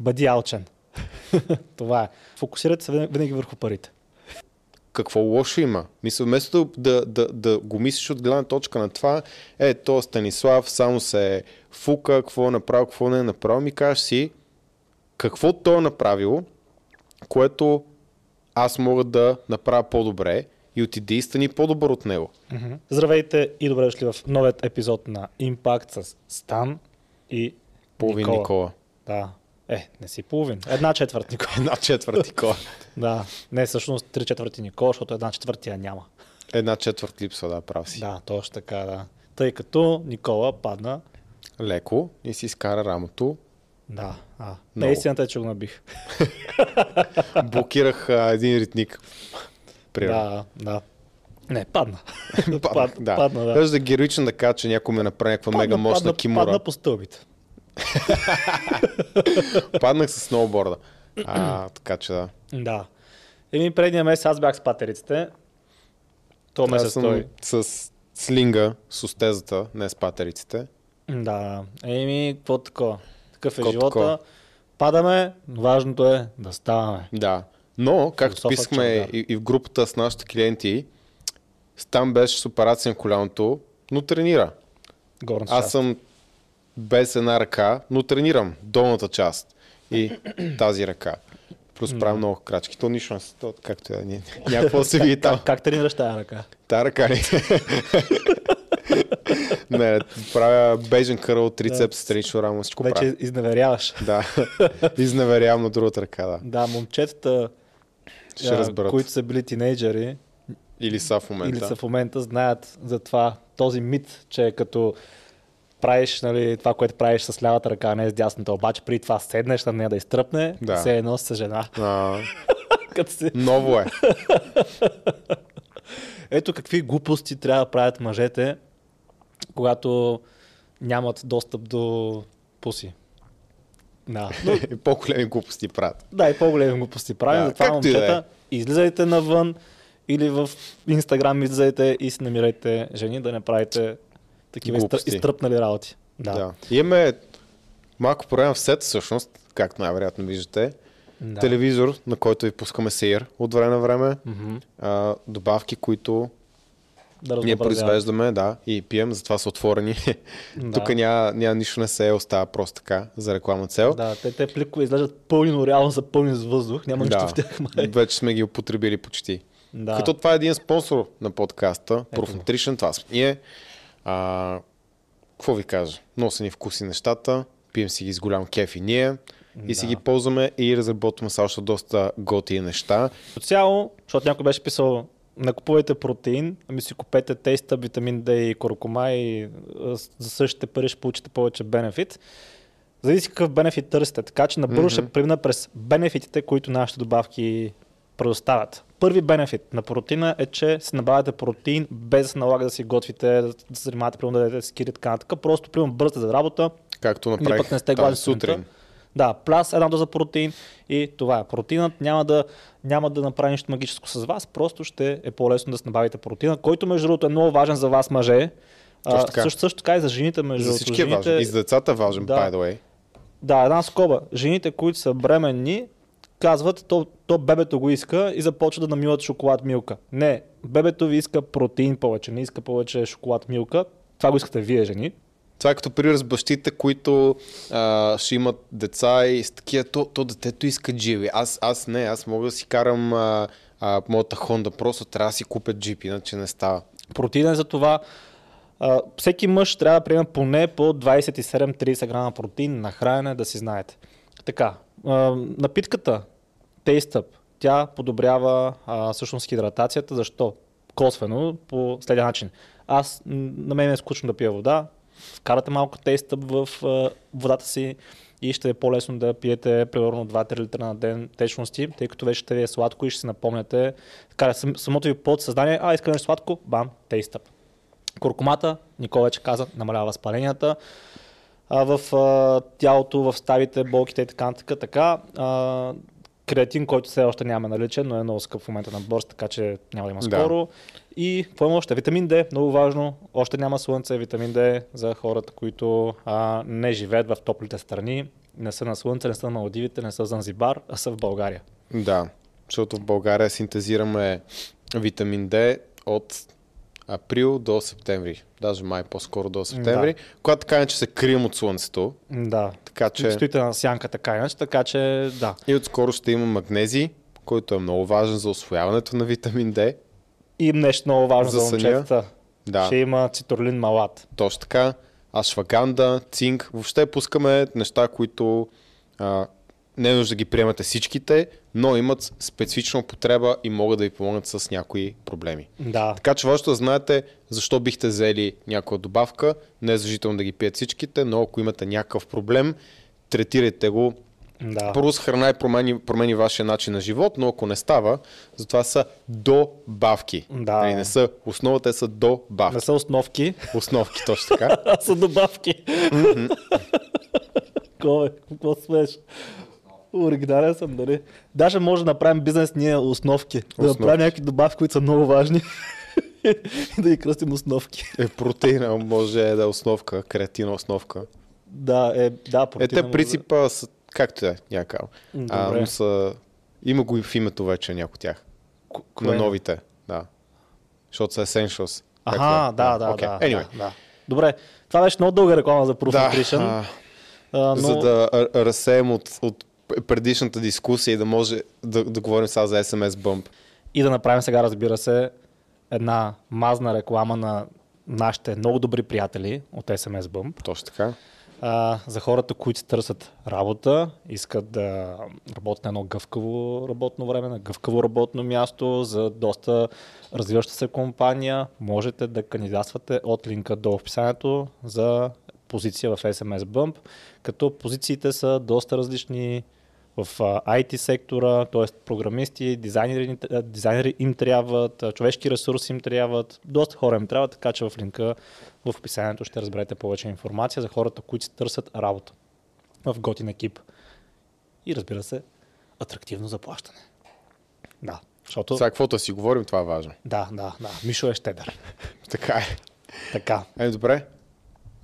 Бъди алчен. Това е. Фокусирайте се винаги върху парите. Какво лошо има? Мисля, вместо да, да, да го мислиш от гледна точка на това, е, то Станислав само се е фука, какво е направил, какво не е направил, ми кажеш си, какво той е направил, което аз мога да направя по-добре и отиде и стани по-добър от него. Mm-hmm. Здравейте и добре дошли в новият епизод на Impact с Стан и Половин Никола. Никола. Да. Е, не си половин. Една четвърт Никола. Една четвърт Никола. да. Не, всъщност три четвърти Никола, защото една четвъртия няма. Една четвърт липсва, да, прав си. Да, точно така, да. Тъй като Никола падна. Леко и си изкара рамото. Да. А, Много. наистина е, че го набих. Блокирах а, един ритник. Примерно. Да, да. Не, падна. Паднах, да. падна, да. Даже да е героично да кажа, че някой ме направи някаква мега мощна падна, кимура. падна по стълбите. Паднах с сноуборда. А, така че да. Да. Еми, предния месец аз бях с патериците. То месец той. с слинга, с устезата, не с патериците. Да. Еми, какво такова? Такъв е Какво живота. такова? Падаме, но важното е да ставаме. Да. Но, както писахме и, и в групата с нашите клиенти, там беше с операция на коляното, но тренира. Горната Аз част. съм без една ръка, но тренирам долната част и тази ръка. Плюс правя много крачки. То нищо не то, както е, ня- някакво да се види там. Как, как тренираш тази ръка? Та ръка ли? не, правя бежен кърл, трицепс, странично рамо, всичко Вече правя. изневеряваш. Да, изневерявам на другата ръка, да. Да, момчетата, Ще а, които са били тинейджери Или са в момента. или са в момента, знаят за това, този мит, че като правиш нали, това, което правиш с лявата ръка, не с дясната, обаче при това седнеш на нея да изтръпне, Да. все едно с жена. А, си... ново е. Ето какви глупости трябва да правят мъжете, когато нямат достъп до пуси. Да. Но, И по-големи глупости правят. да, и по-големи глупости правим. Да, Затова, да е. момчета, излизайте навън или в Инстаграм излизайте и си намирайте жени да не правите такива. Глупости. изтръпнали работи. Да. Да. Имаме малко проблем в сет, всъщност, както най-вероятно виждате. Да. Телевизор, на който ви пускаме сеир от време на време. Мгм. А, добавки, които Да ние произвеждаме, да, и пием, затова са отворени. Да. Тук няма, няма нищо не се е, остава просто така, за рекламна цел. Да, те, те пликове изглеждат пълни, но реално са пълни с въздух. Няма нищо в тях. май. Вече сме ги употребили почти. Да. Като това е един спонсор на подкаста, Proof. Nutrition, това сме ние. А, какво ви кажа? Много са ни вкуси нещата, пием си ги с голям кеф и ние, и си Да. ги ползваме и разработваме са още доста готини неща. По цяло, защото някой беше писал, не купувайте протеин, ами си купете теста, витамин D и куркума и за същите пари ще получите повече бенефит. Зависи какъв бенефит търсите, така че набързо ще премина през бенефитите, които нашите добавки предоставят. Първи бенефит на протеина е, че си набавяте протеин без да се налага да си готвите, да се занимавате, примерно да дадете скири и така нататък. Просто, примерно, бързате за работа, Както направих пък не сте тази сутрин. Да, пляс, една доза протеин и това е. Протеинът няма да, няма да направи нищо магическо с вас, просто ще е по-лесно да се набавите протеина, който между другото е много важен за вас мъже. Точно така. също, също така и за жените между За всички е жените, важен. И за децата е важен, Да. by the way. Да, една скоба. Жените, които са бременни, казват, то, то бебето го иска и започва да намиват шоколад милка. Не, бебето ви иска протеин повече, не иска повече шоколад милка. Това го искате вие, жени. Това е като пример с бащите, които а, ще имат деца и с такива, то, то детето иска дживи. Аз, аз не, аз мога да си карам а, а, моята Honda, просто трябва да си купя джип, иначе не става. Протеин е за това. А, всеки мъж трябва да приема поне по 27-30 грама протеин на хранене, да си знаете. Така, а, напитката Up, тя подобрява а, всъщност хидратацията. Защо? Косвено, по следния начин. Аз, на мен е скучно да пия вода, вкарате малко Taste в а, водата си и ще е по-лесно да пиете примерно 2-3 литра на ден течности, тъй като вече ще ви е сладко и ще си напомняте. Така, сам- самото ви подсъзнание, а, иска нещо сладко, бам, Up. Куркумата, Никола вече каза, намалява възпаленията а, в а, тялото, в ставите, болките и така нататък. Така, а, креатин, който все още нямаме наличен, но е много скъп в момента на борс, така че няма да има Да. скоро. И какво има още? Витамин D, много важно. Още няма слънце, витамин D за хората, които а, не живеят в топлите страни. не са на Слънце, не са на Малдивите, не са в Занзибар, а са в България. Да, защото в България синтезираме витамин D от април до септември. Даже май по-скоро до септември. Да. Когато така че се крием от слънцето. Да. Така че... Стоите на сянка така иначе, така че да. И отскоро ще има магнези, който е много важен за освояването на витамин D. И нещо много важно За за, момчетата. Да. Ще има цитрлин малат. Точно така. Ашваганда, цинк. Въобще пускаме неща, които а, не е нужда да ги приемате всичките, но имат специфична употреба и могат да ви помогнат с някои проблеми. Да. Така че важно да знаете защо бихте взели някоя добавка. Не е задължително да ги пият всичките, но ако имате някакъв проблем, третирайте го. Да. Първо с храна и промени, промени вашия начин на живот, но ако не става, затова са добавки. Да. Нали, Не са основа, те са добавки. Не са основки, Основки, точно така. са добавки. Какво е? Оригинален съм, дали? Даже може да направим бизнес ние основки. Да направим някакви добавки, които са много важни. и да ги кръстим основки. Е, протеина може да е основка, креативна основка. Да, е, да, Е, протеина те може принципа са, както е, някакъв. А, но са, има го и в името вече някои от тях. да- Ко- На новите, да. Защото са Essentials. Аха, е. да, да, окей. да, Anyway, да, да. Добре, това беше много дълга реклама за Proof да, Nutrition. а, а, но... за да разсеем от, от предишната дискусия и да може да, да говорим сега за SMS Bump. И да направим сега, разбира се, една мазна реклама на нашите много добри приятели от SMS Bump. Точно така. А, за хората, които търсят работа, искат да работят на едно гъвкаво работно време, на гъвкаво работно място, за доста развиваща се компания, можете да кандидатствате от линка до описанието за позиция в SMS Bump, като позициите са доста различни в IT сектора, т.е. програмисти, дизайнери, дизайнери им трябват, човешки ресурси им трябват, доста хора им трябват, така че в линка в описанието ще разберете повече информация за хората, които си търсят работа в готин екип. И разбира се, атрактивно заплащане. Да, защото... Сега каквото си говорим, това е важно. Да, да, да. Мишо е щедър. Така е. Така. Еми добре.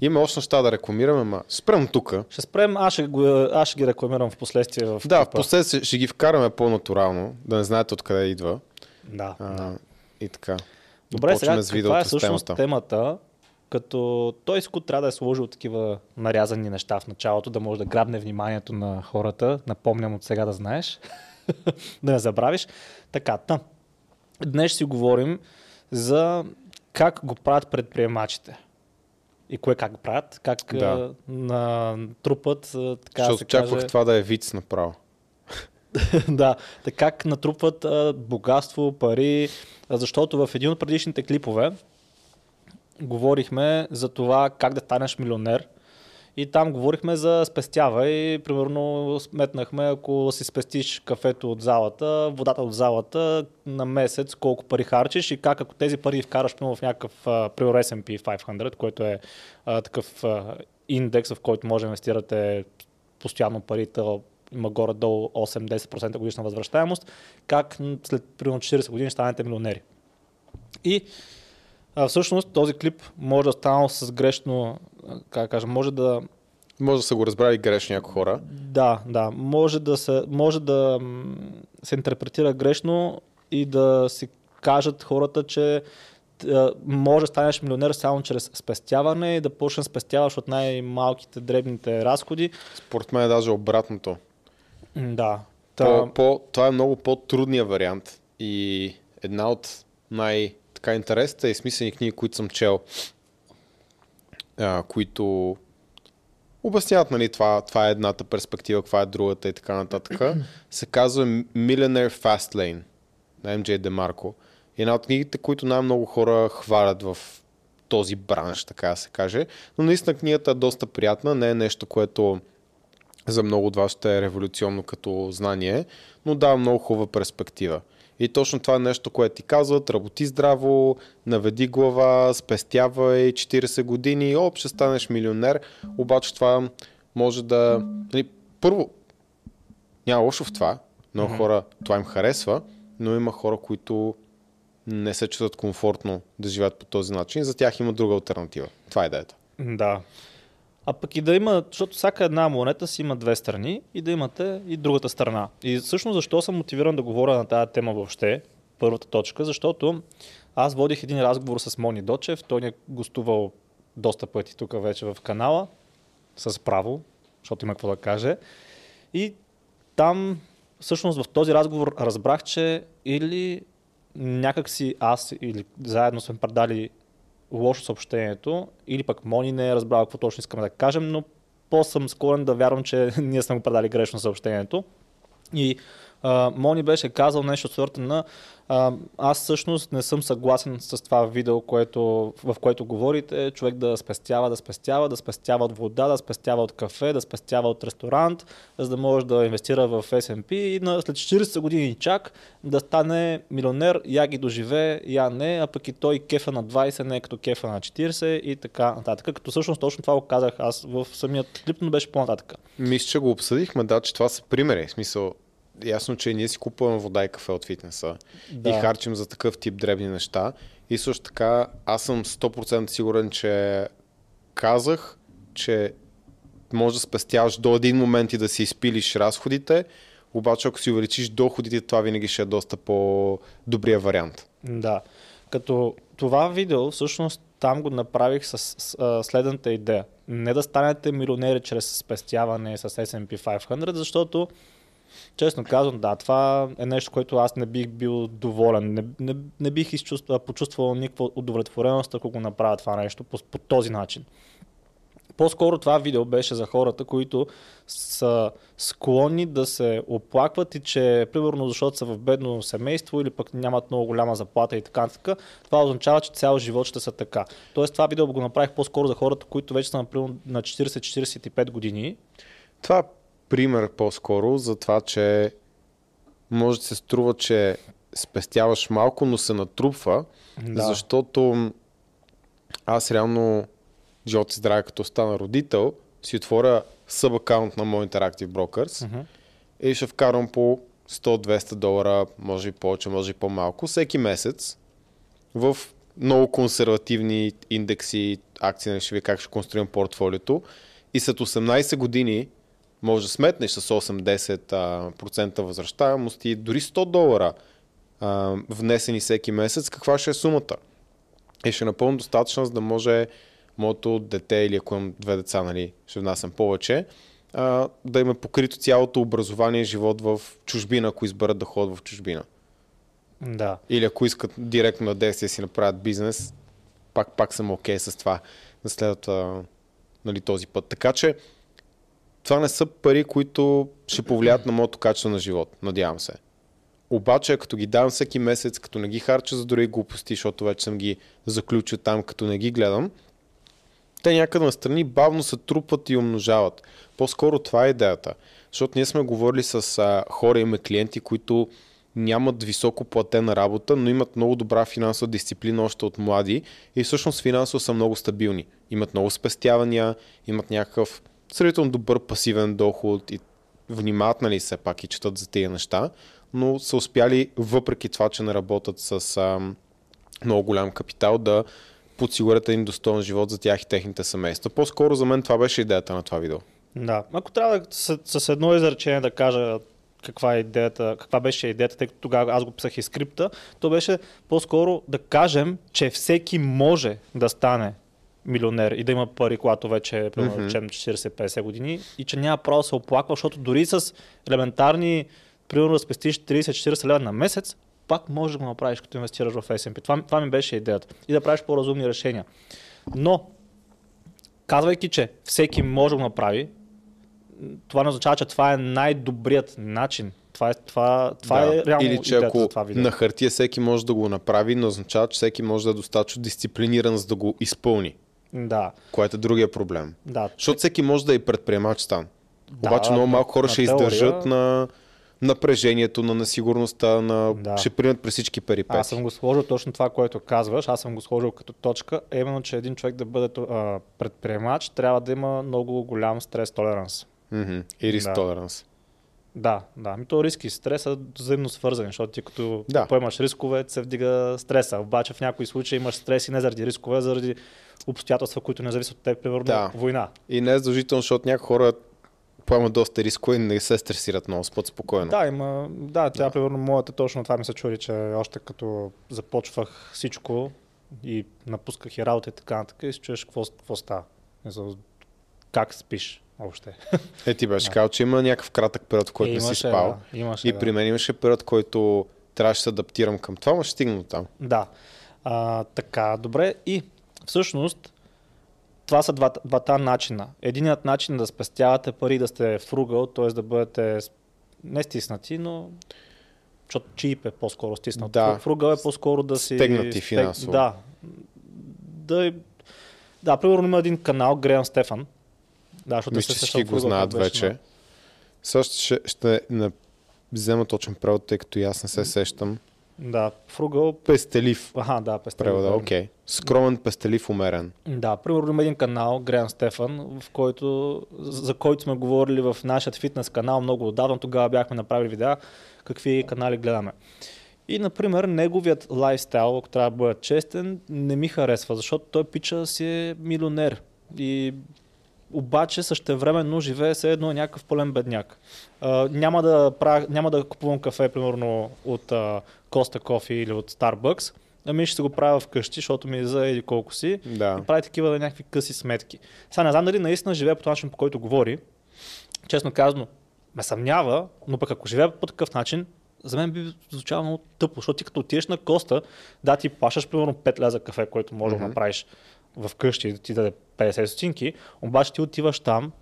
Има още неща да рекламираме, ма спрем тук. Ще спрем, аз ще, го, аз ще ги рекламирам в последствие в Да, в последствие ще ги вкараме по-натурално, да не знаете откъде идва. Да, А, да. И така. Добре, Започваме сега каква е всъщност темата. темата? Като той Ско трябва да е сложил такива нарязани неща в началото, да може да грабне вниманието на хората. Напомням от сега да знаеш. да не забравиш. Така, та. Днес ще си говорим за как го правят предприемачите. И кое как правят, как Да. на трупът, така да Защото се очаквах каже, това да е виц направо. да, така как натрупват а, богатство, пари, защото в един от предишните клипове говорихме за това как да станеш милионер и там говорихме за спестява и примерно сметнахме, ако си спестиш кафето от залата, водата от залата на месец, колко пари харчиш и как ако тези пари вкараш в някакъв примерно S&P 500, който е а, такъв а, индекс, в който може да инвестирате постоянно парите, има горе-долу 8-10% годишна възвръщаемост, как след примерно 40 години станете милионери. И а, всъщност този клип може да стане с грешно, как кажа, може да, Може да са го разбрали грешно някои хора. да, да, може да се, може да се интерпретира грешно и да си кажат хората, че може да станеш милионер само чрез спестяване и да почнеш спестяваш от най-малките, дребните разходи. Според мен е даже обратното. Да. Та, По, по, това е много по-трудният вариант и една от най-така интересните и смислени книги, които съм чел, а, които обясняват, нали, това, това е едната перспектива, каква е другата и така нататък, се казва Millionaire Fastlane на MJ. И една от книгите, които най-много хора хвалят в този бранш, така да се каже. Но наистина книгата е доста приятна, не е нещо, което за много от вас ще е революционно като знание, но дава много хубава перспектива. И точно това е нещо, което ти казват, работи здраво, наведи глава, спестявай 40 години, оп, ще станеш милионер, обаче това може да... Нали, първо, няма лошо в това, много Мгм. хора това им харесва, но има хора, които не се чувстват комфортно да живеят по този начин, за тях има друга альтернатива. Това е идеята. Да. А пък и да има, защото всяка една монета си има две страни и да имате и другата страна. И всъщност защо съм мотивиран да говоря на тази тема въобще, първата точка, защото аз водих един разговор с Мони Дочев, той ни е гостувал доста пъти тук вече в канала, с право, защото има какво да каже. И там, всъщност в този разговор разбрах, че или някак си аз или заедно сме предали лошо съобщението, или пък Мони не е разбрал какво точно искаме да кажем, но по съм склонен да вярвам, че ние сме го предали грешно съобщението. И Мони беше казал нещо сорта на а, аз всъщност не съм съгласен с това видео, което, в което говорите, човек да спестява, да спестява, да спестява от вода, да спестява от кафе, да спестява от ресторант, за да може да инвестира в S&P и на, след 40 години чак да стане милионер, я ги доживее, я не, а пък и той кефа на 20, не като кефа на 40 и така нататък. Като всъщност точно това го казах аз в самият клип, но беше по-нататък. Мисля, че го обсъдихме, да, че това са примери. В смисъл, ясно, че ние си купуваме вода и кафе от фитнеса да. и харчим за такъв тип дребни неща. И също така, аз съм 100% сигурен, че казах, че може да спестяваш до един момент и да си изпилиш разходите, обаче ако си увеличиш доходите, това винаги ще е доста по-добрия вариант. Да. Като това видео, всъщност там го направих с, с а, следната идея. Не да станете милионери чрез спестяване с S&P 500, защото Честно казвам, да, това е нещо, което аз не бих бил доволен. Не, не, не бих изчувствал, почувствал никаква удовлетвореност, ако го направя това нещо по, по този начин. По-скоро това видео беше за хората, които са склонни да се оплакват и че, примерно, защото са в бедно семейство или пък нямат много голяма заплата и така, така това означава, че цял живот ще са така. Тоест това видео го направих по-скоро за хората, които вече са например, на 40-45 години. Това пример по-скоро за това, че може да се струва, че спестяваш малко, но се натрупва, да. защото аз реално живот и здраве, като стана родител, си отворя саб-акаунт на мой Interactive Brokers uh-huh. и ще вкарвам по 100-200 долара, може и повече, може и по-малко, всеки месец в много консервативни индекси, акции, ще ви как ще конструирам портфолиото. И след 18 години може да сметнеш с 8-10% възвръщаемост и дори 100 долара а, внесени всеки месец, каква ще е сумата? И ще е напълно достатъчно, за да може моето дете или ако имам две деца, нали, ще внасям повече, а, да има покрито цялото образование и живот в чужбина, ако изберат да ходят в чужбина. Да. Или ако искат директно на действие си направят бизнес, пак, пак съм окей okay с това да следват а, нали, този път. Така че това не са пари, които ще повлият на моето качество на живот, надявам се. Обаче, като ги давам всеки месец, като не ги харча за дори глупости, защото вече съм ги заключил там, като не ги гледам, те някъде на страни бавно се трупват и умножават. По-скоро това е идеята. Защото ние сме говорили с а, хора, имаме клиенти, които нямат високо платена работа, но имат много добра финансова дисциплина още от млади и всъщност финансово са много стабилни. Имат много спестявания, имат някакъв сравнително добър пасивен доход и внимателни все пак и четат за тези неща, но са успяли, въпреки това, че не работят с а, много голям капитал, да подсигурят един достоен живот за тях и техните семейства. По-скоро за мен това беше идеята на това видео. Да, ако трябва да с, с едно изречение да кажа каква е идеята, каква беше идеята, тъй като тогава аз го писах и скрипта, то беше по-скоро да кажем, че всеки може да стане милионер и да има пари, когато вече е примерно mm-hmm. 40-50 години и че няма право да се оплаква, защото дори с елементарни, примерно да спестиш 30-40 лева на месец, пак можеш да го направиш, като инвестираш в S&P. Това, това ми беше идеята. И да правиш по-разумни решения. Но, казвайки, че всеки може да го направи, това не означава, че това е най-добрият начин. Това е, това, това да. е реално Или че ако това видео. на хартия всеки може да го направи, но означава, че всеки може да е достатъчно дисциплиниран, за да го изпълни. Да. Което е другия проблем. Да. Защото всеки може да е предприемач там. Да, Обаче много малко хора ще теория... издържат на напрежението, на несигурността, на... Да. ще приемат през всички перипети. Аз съм го сложил точно това, което казваш. Аз съм го сложил като точка. Е именно, че един човек да бъде а, предприемач, трябва да има много голям стрес толеранс. Mm-hmm. И риск да. толеранс. Да, да. Ами то риски и стрес са взаимно свързани, защото ти като Да. поемаш рискове, се вдига стреса. Обаче в някои случаи имаш стрес и не заради рискове, а заради обстоятелства, които не зависят от теб, примерно Да. война. И не е задължително, защото някои хора поемат доста рискове и не се стресират много, спът спокойно. Да, има. Да, тя, примерно, моята точно това ми се чуди, че още като започвах всичко и напусках и работа и така нататък, и се чуеш какво, какво става. Как спиш въобще? Е, ти беше казал, че има някакъв кратък период, в който не си спал. Да, имаше, И да. при мен имаше период, който трябваше да се адаптирам към това, но ще стигна там. Да. А, така, добре. И всъщност това са двата, двата начина. Единият начин е да спестявате пари, да сте фругъл, т.е. да бъдете не стиснати, но защото чип е по-скоро стиснат. Да. Фругъл е по-скоро да си... Стегнати стег- финансово. Да. Да, да, примерно има един канал, Греъм Стефан. Да, защото Мисля, че го знаят вече. Също ще, ще не взема точен превод, тъй като и аз не се сещам. Да, фругъл... Пестелив Аха, да, пестелив, превода, окей. Скромен, пестелив, умерен. Да, примерно има един канал, Греъм Стефан, в който, за който сме говорили в нашия фитнес канал много отдавна. Тогава бяхме направили видеа какви канали гледаме. И, например, неговият лайфстайл, ако трябва да бъда честен, не ми харесва, защото той пича си е милионер. И обаче същевременно живее все едно някакъв пълен бедняк. А, няма, да правя, няма да купувам кафе, примерно, от а, Costa Coffee или от Starbucks, ами ще се го правя вкъщи, защото ми е за еди колко си Да. и прави такива да, някакви къси сметки. Сега не знам дали наистина живее по този начин, по който говори. Честно казано, ме съмнява, но пък ако живее по такъв начин, за мен би звучало много тъпо, защото ти като отидеш на Коста, да, ти плащаш примерно 5 ля за кафе, което може да Мгм. направиш в къщи и да ти даде 50 стотинки, обаче ти отиваш там,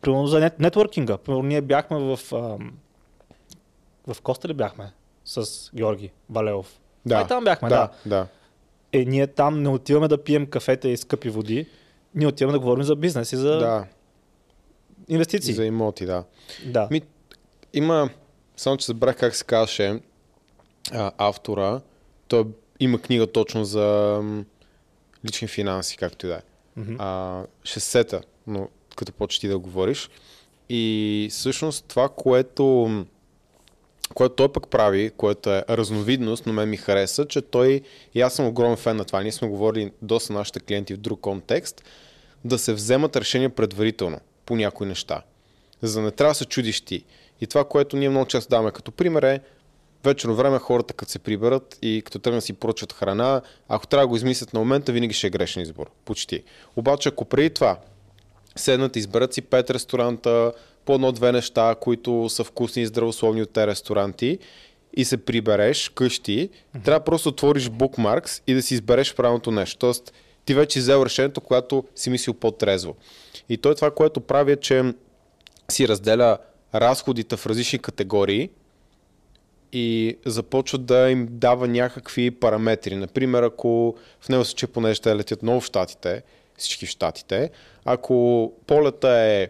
примерно за нет, нетворкинга. Примерно ние бяхме в... Ам, в Коста ли бяхме? С Георги Валеов. Да. А, и там бяхме, да. да. да. Е, ние там не отиваме да пием кафета и скъпи води, ние отиваме да говорим за бизнес и за Да, инвестиции. за имоти, да. Да. Ми, има, само че забрах как се казваше а, автора. Той има книга точно за лични финанси, както и да е. Мгм. А, сета, но като почти ти да говориш. И всъщност това, което, което той пък прави, което е разновидност, но мен ми хареса, че той, и аз съм огромен фен на това, ние сме говорили доста нашите клиенти в друг контекст, да се вземат решения предварително по някои неща. За да не трябва да се чудиш ти. И това, което ние много често даваме като пример е, вечерно време хората като се приберат и като тръгнат си поръчат храна, ако трябва да го измислят на момента, винаги ще е грешен избор. Почти. Обаче, ако преди това седнат, изберат си пет ресторанта, по едно-две неща, които са вкусни и здравословни от тези ресторанти и се прибереш къщи, трябва просто отвориш Bookmarks и да си избереш правилното нещо. Тоест, ти вече взел решението, когато си мислил по-трезво. И той това, което прави е, че си разделя разходите в различни категории и започва да им дава някакви параметри. Например, ако в него случай, понеже те летят много в Штатите, всички в Штатите, ако полета е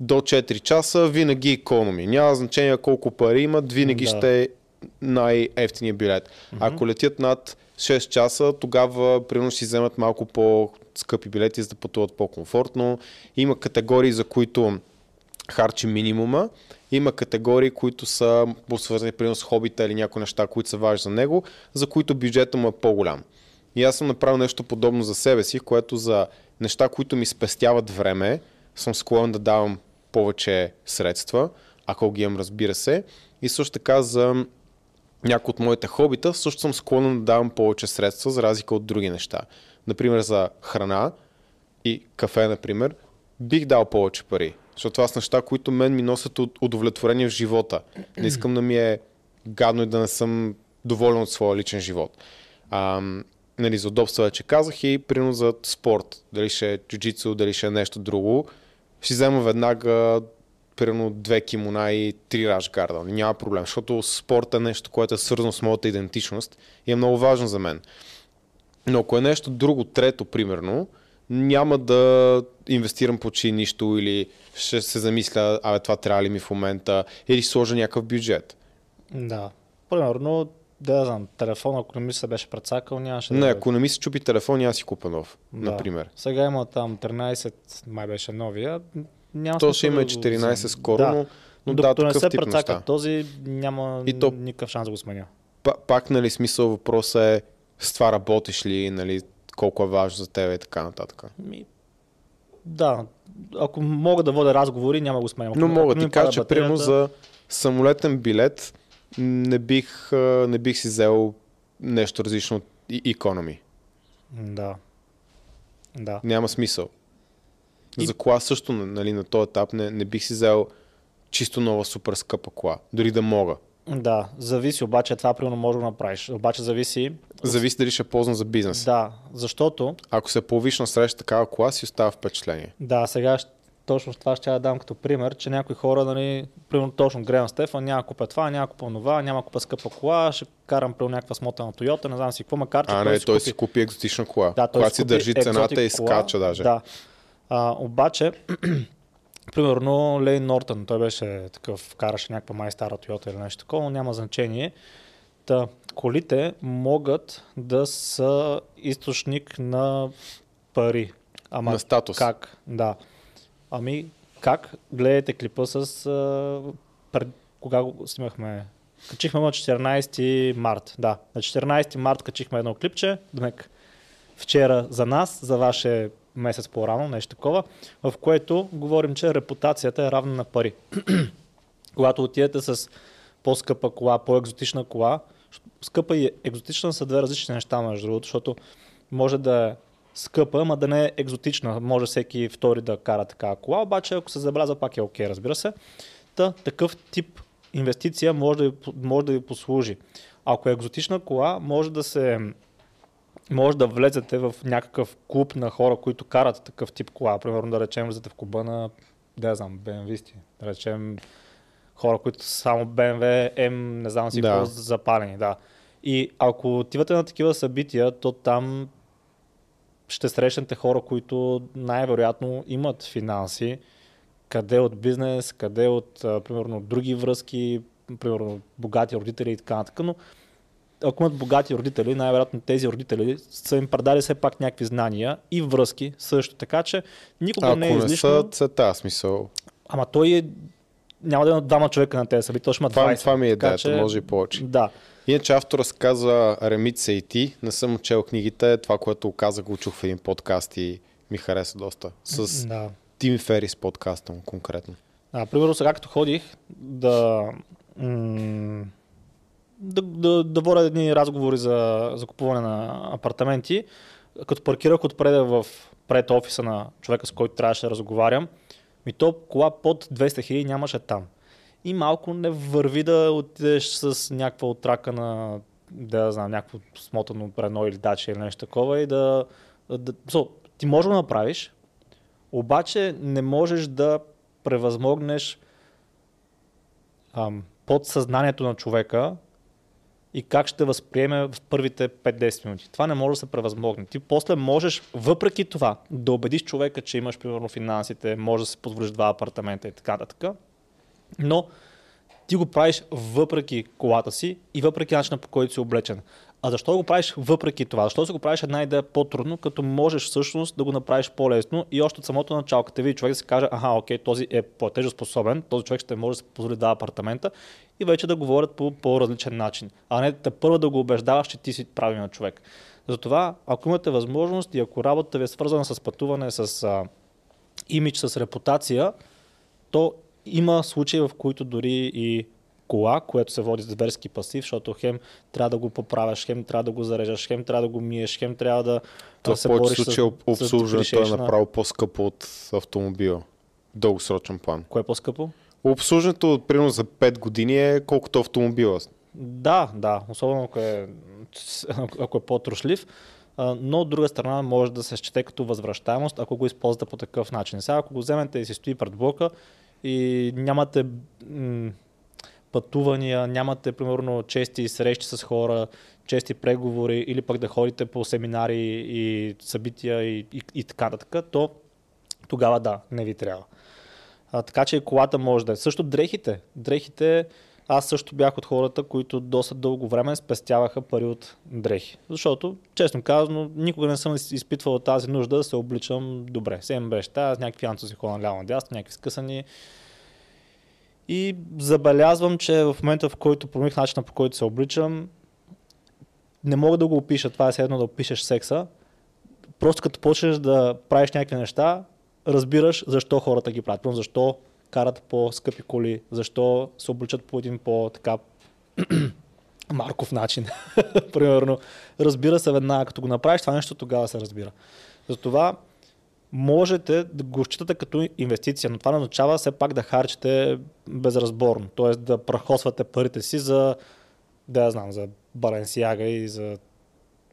до 4 часа, винаги економи. Няма значение колко пари имат, винаги Да. ще е най-ефтиния билет. Ако летят над 6 часа, тогава примерно ще си вземат малко по-скъпи билети, за да пътуват по-комфортно. Има категории, за които харчи минимума. Има категории, които са свързани примерно с хобита или някои неща, които са важни за него, за които бюджета му е по-голям. И аз съм направил нещо подобно за себе си, което за неща, които ми спестяват време, съм склонен да давам повече средства, ако ги имам, разбира се. И също така за някои от моите хобита, също съм склонен да давам повече средства, за разлика от други неща. Например, за храна и кафе, например, бих дал повече пари. Защото са неща, които мен ми носят удовлетворение в живота. Не искам да ми е гадно и да не съм доволен от своя личен живот. А, нали, за удобство вече казах и примерно за спорт. Дали ще е джуджицу, дали ще е нещо друго. Ще взема веднага примерно две кимона и три рашгарда. Няма проблем, защото спорт е нещо, което е свързано с моята идентичност и е много важно за мен. Но ако е нещо друго, трето, примерно, няма да инвестирам почти нищо или ще се замисля, абе това трябва ли ми в момента, или ще сложа някакъв бюджет. Да. Примерно, да знам, телефон, ако не ми се беше прецакал, нямаше Не, да... ако не ми се чупи телефон, аз си купа нов, да. например. Сега има там 13, май беше новия. Няма То ще има да и го 14 вземем. скоро, да. но Но Докато да, не се прецака този, няма И то- никакъв шанс да го сменя. Па- Пак, нали, смисъл въпросът е с това работиш ли, нали, колко е важно за теб и така нататък. Ми, да, ако мога да водя разговори, няма го сменям. Но мога ти кажа, че батерията- примерно за самолетен билет не бих, не бих си взел нещо различно от и- economy. Да. Да. Няма смисъл. И- За кола също, нали, на този етап не, не бих си взел чисто нова супер скъпа кола. Дори да мога. Да, зависи обаче, това примерно може да направиш. Обаче зависи. Зависи дали ще е ползван за бизнес. Да, защото, Ако се появиш на среща такава кола, си остава впечатление. да, сега точно това ще я дам като пример, че някои хора, нали, примерно точно Грем Стефан, няма да купя това, няма да купя това, няма да купя скъпа кола, ще карам при някаква смотана Тойота, не знам си какво, макар че А, той не, си той си купи екзотична кола. Да, той си купи държи цената и скача даже. Да. А, обаче, примерно Лейн Нортън, той беше такъв, караше някаква май стара Toyota или нещо такова, но няма значение. Та, колите могат да са източник на пари. Ама На статус. как? Да. Ами, как? Гледайте клипа с... А, пред, кога го снимахме? Качихме на 14 март. Да, на 14 март качихме едно клипче. Днек вчера за нас, за ваше месец по-рано, нещо такова, в което говорим, че репутацията е равна на пари. Когато отидете с по-скъпа кола, по-екзотична кола, скъпа и екзотична са две различни неща, между другото, защото може да е скъпа, ама да не е екзотична. Може всеки втори да кара такава кола, обаче ако се забеляза, пак е окей, разбира се. Та, такъв тип инвестиция може да, може да ви послужи. Ако е екзотична кола, може да се може да влезете в някакъв клуб на хора, които карат такъв тип кола. Примерно да речем влезете в клуба на, да знам, BMW-сти. Да речем хора, които са само BMW, M, не знам си Да. какво запалени. Да. И ако отивате на такива събития, то там ще срещнете хора, които най-вероятно имат финанси, къде от бизнес, къде от, примерно, други връзки, примерно, богати родители и така нататък, но ако имат богати родители, най-вероятно тези родители са им предали все пак някакви знания и връзки също, така че никога Ако не е не излишно. са цвета, смисъл. Ама той е... Няма да има двама човека на тези събития, ще има 20. Това, това ми е идеята, може и повече. Да. Иначе автора се казва Ремит Сейти. Не съм чел книгите. Това, което каза, го чух в един подкаст и ми хареса доста. С да. Тим Ферис подкаста му конкретно. А, примерно сега като ходих да, м- да, да, да водя едни разговори за, за купуване на апартаменти, като паркирах отпред в пред офиса на човека, с който трябваше да разговарям, ми то кола под 200 хиляди нямаше там. И малко не върви да отидеш с някаква отрака на да знам, някакво смотано Рено или Дача или нещо такова и да, да so, ти можеш да направиш, обаче не можеш да превъзмогнеш ам, подсъзнанието на човека и как ще възприеме в първите 5-10 минути. Това не може да се превъзмогне. Ти после можеш, въпреки това, да убедиш човека, че имаш примерно финансите, може да си позволиш два апартамента и така нататък, но ти го правиш въпреки колата си и въпреки начина по който си облечен. А защо го правиш въпреки това? Защо си го правиш една идея по-трудно, като можеш всъщност да го направиш по-лесно и още от самото начало, като види човек да се каже, аха, окей, този е платежоспособен, този човек ще може да се позволи да апартамента и вече да говорят по по-различен начин, а не те първо да го убеждаваш, че ти си правилният човек. Затова, ако имате възможност и ако работата ви е свързана с пътуване, с а, имидж, с репутация, то има случаи, в които дори и кола, което се води зверски пасив, защото хем трябва да го поправяш, хем трябва да го зареждаш, хем трябва да го миеш, хем трябва да, То да се бориш с, случаи об- с обслужването е направо по-скъпо от автомобила. Дългосрочен план. Кое е по-скъпо? Обслужването, примерно за 5 години е колкото автомобила. Да, да, особено ако е, ако е по-трошлив. А, Но от друга страна може да се счете като възвръщаемост, ако го използвате по такъв начин. Сега, ако го вземете и си стои пред блока и нямате пътувания, нямате, примерно, чести срещи с хора, чести преговори или пък да ходите по семинари и събития и, и, и така нататък, то тогава да, не ви трябва. А, така че и колата може да е. Също дрехите. Дрехите, аз също бях от хората, които доста дълго време спестяваха пари от дрехи. Защото, честно казано, никога не съм из- изпитвал тази нужда да се обличам добре. Сем беше тази, с някакви анцузи хора наляво надясно, някакви скъсани. И забелязвам, че в момента, в който промених начина по който се обличам, не мога да го опиша. Това е едно да опишеш секса. Просто като почнеш да правиш някакви неща, разбираш защо хората ги правят. Защо карат по-скъпи коли, защо се обличат по един по-така Марков начин. Примерно. Разбира се веднага, като го направиш това нещо, тогава се разбира. Затова можете да го считате като инвестиция, но това не означава все пак да харчите безразборно, т.е. да прахосвате парите си за, да я знам, за Баленсиага и за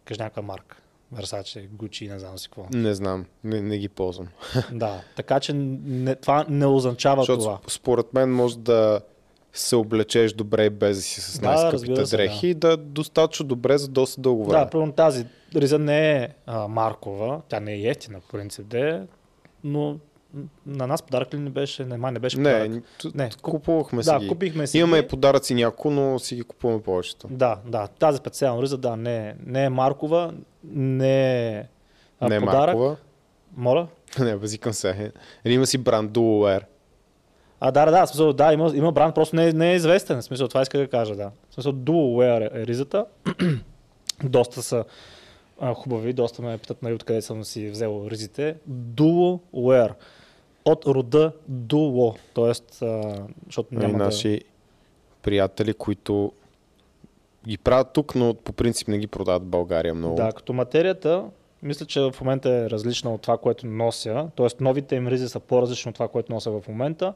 кажа някаква марка. Versace, Gucci, не знам си какво. Не знам, не, не ги ползвам. да, така че не, това не означава Защото това. сп- според мен може да се облечеш добре без да си с Да, най-скъпите се, дрехи и да достатъчно добре за доста дълго Да, време. примерно тази риза не е а, маркова, тя не е ефтина по принцип да е, но на нас подарък ли не беше? Не, май не беше подарък. не, Не, купувахме си да, ги. купихме си Имаме ги. подаръци няколко, но си ги купуваме повечето. Да, да, тази специална риза, да, не, не е маркова, не е а, не е подарък. маркова. Моля? не, базикам се. Или има си бранд Dual. А, да, да, да, смисъл, да, има, има бранд, просто не, е- не е известен. В смисъл, това иска да кажа, да. В смисъл, Dual Wear е ризата. доста са а, хубави, доста ме питат нали, откъде съм си взел ризите. Dual Wear. От рода Duo. Тоест, а, защото Няма да... наши приятели, които ги правят тук, но по принцип не ги продават в България много. Да, като материята, мисля, че в момента е различна от това, което нося. Тоест, новите им ризи са по-различни от това, което нося в момента.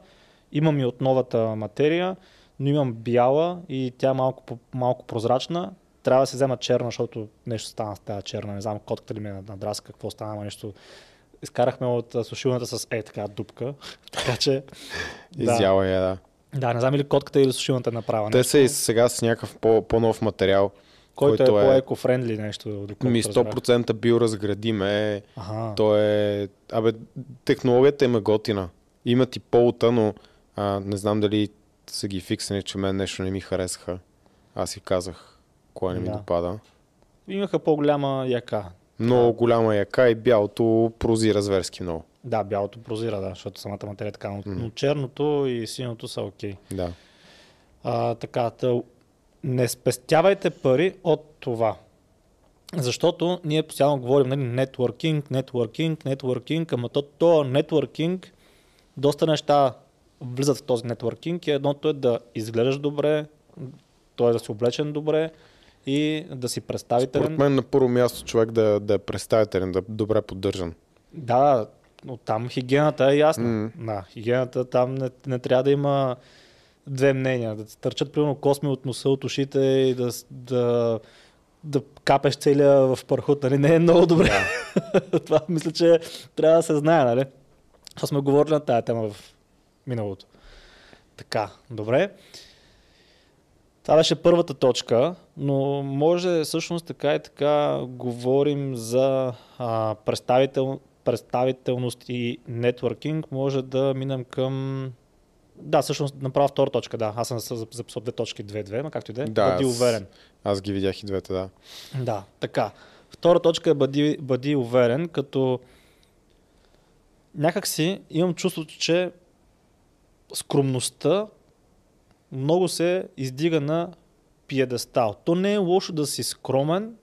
Имам и от новата материя, но имам бяла и тя е малко, малко прозрачна. Трябва да се взема черна, защото нещо стана с тази черна. Не знам, котката ли ме надраска, какво стана, ама нещо. Изкарахме от сушилната с е така дупка. така че. да. Изяла я, да. да, не знам или котката или сушилната е направена. Те са и сега с някакъв по- по-нов материал, който, който е, е- по-екофрендли нещо. ми разбрах. 100% биоразградим е. Ага. То е... Абе, технологията им е готина. Имат и полта, но а, не знам дали са ги фиксани, че мен нещо не ми харесаха. Аз си казах, кое не ми Да. допада. Имаха по-голяма яка. Много голяма яка и бялото прозира зверски много. Да, бялото прозира, да, защото самата материя е така, но, но черното и синото са окей. Да. А, така, тъ, не спестявайте пари от това. Защото ние постоянно говорим, нали, нетворкинг, нетворкинг, нетворкинг, ама то, то нетворкинг, доста неща влизат в този нетворкинг едното е да изглеждаш добре, т.е. да си облечен добре и да си представителен. Според мен на първо място човек да, да е представителен, да е добре поддържан. Да, но там хигиената е ясна. М. Да, хигиената там не, не трябва да има две мнения. Да търчат примерно косми от носа, от ушите и да, да, да капеш целия в пархут. Нали? Не е много добре. Това мисля, че трябва да се знае. Нали? Това сме говорили на тая тема в миналото. Така, добре. Това беше първата точка, но може всъщност така и така говорим за а, представител, представителност и нетворкинг. Може да минем към... Да, всъщност направя втора точка, да. Аз съм зап- записал две точки, две-две, но както и да е. Да, бъди аз- уверен. Аз ги видях и двете, да. Да, така. Втора точка е бъди, бъди уверен, като някак си имам чувството, че скромността много се издига на пиедестал. То не е лошо да си скромен,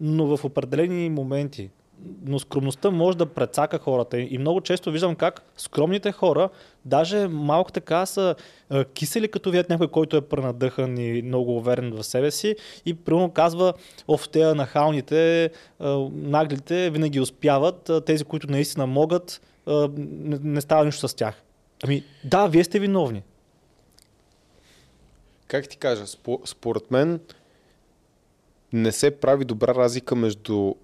но в определени моменти. Но скромността може да прецака хората. И много често виждам как скромните хора, даже малко така са кисели, като видят някой, който е пренадъхан и много уверен в себе си и примерно казва, оф, те нахалните, наглите винаги успяват, тези, които наистина могат, не става нищо с тях. Ами, да, вие сте виновни. Как ти кажа, спо- според мен не се прави добра разлика между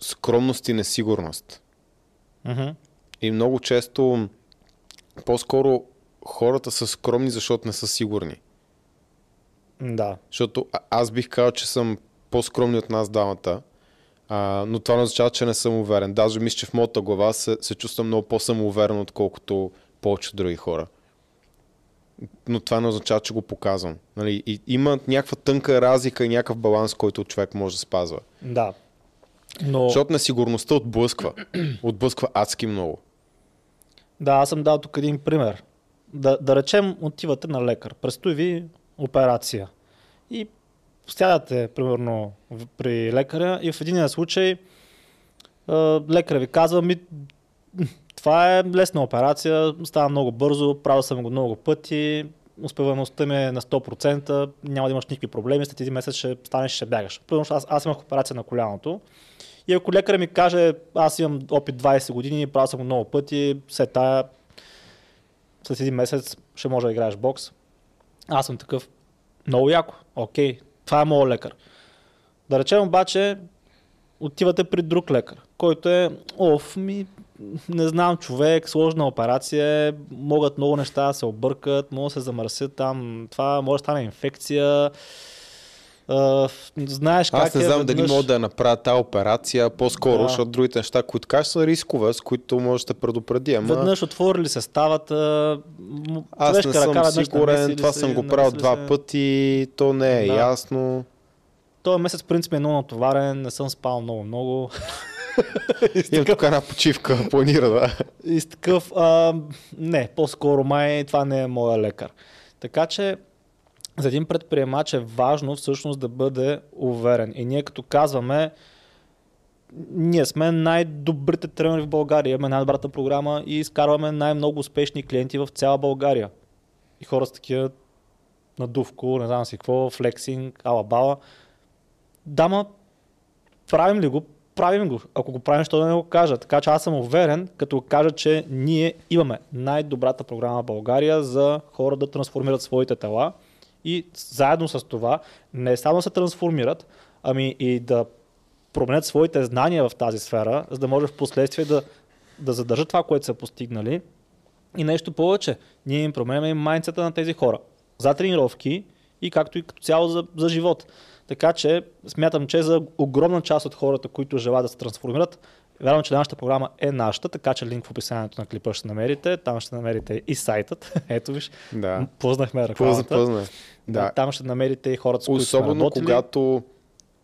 скромност и несигурност. Мгм. И много често по-скоро хората са скромни, защото не са сигурни. Да. Защото аз бих казал, че съм по-скромни от нас двамата, а, но това не означава, че не съм уверен. Даже мисля, че в моята глава се, се чувствам много по-самоуверен, отколкото повече други хора. Но това не означава, че го показвам. Нали? И, има някаква тънка разлика и някакъв баланс, който човек може да спазва. Да. Но... Защото несигурността отблъсква. Отблъсква адски много. Да, аз съм дал тук един пример. да, да речем, отивате на лекар, предстои ви операция и сядате, примерно, при лекаря и в един случай лекаря ви казва, ми, това е лесна операция, става много бързо, правил съм го много пъти, успеваемостта ми е на 100%, няма да имаш никакви проблеми, след един месец ще станеш ще бягаш. Примерно аз, аз имах операция на коляното и ако лекаря ми каже, аз имам опит 20 години, правил съм го много пъти, след тая, след един месец ще може да играеш бокс. Аз съм такъв, много яко, окей, това е моят лекар. Да речем обаче, отивате при друг лекар, който е, оф, ми, не знам, човек, сложна операция, е, могат много неща да се объркат, могат да се замърсят там, това може да стане инфекция. А, знаеш как Аз не е знам дали веднъж- мога да направя тази операция по-скоро, Да. защото другите неща, които кажеш, са рискове, с които може да предупреди. Ама Веднъж отворили се ставата, аз не съм ръка сигурен, това се, съм го правил два се. пъти, то не е Да. ясно. Този месец в принцип е много натоварен, не съм спал много-много. Имам тук една почивка, планира, да. И с такъв, а, не, по-скоро май това не е моя лекар. Така че за един предприемач е важно всъщност да бъде уверен. И ние като казваме, ние сме най-добрите тренери в България, имаме най-добрата програма и изкарваме най-много успешни клиенти в цяла България. И хора с такива надувко, не знам си какво, флексинг, алабала. Дама, правим ли го? Правим го. Ако го правим, що да не го кажа. Така че аз съм уверен, като кажа, че ние имаме най-добрата програма в България за хора да трансформират своите тела и заедно с това не само се трансформират, ами и да променят своите знания в тази сфера, за да може в последствие да, да задържат това, което са постигнали. И нещо повече, ние им променяме и майнцата на тези хора. За тренировки и както и като цяло за, за живот. Така че смятам, че за огромна част от хората, които желаят да се трансформират, вярвам, че нашата програма е нашата, така че линк в описанието на клипа ще намерите. Там ще намерите и сайтът. Ето виж, Да. познахме рекламата. пълна. Да. Там ще намерите и хората, с които Особено когато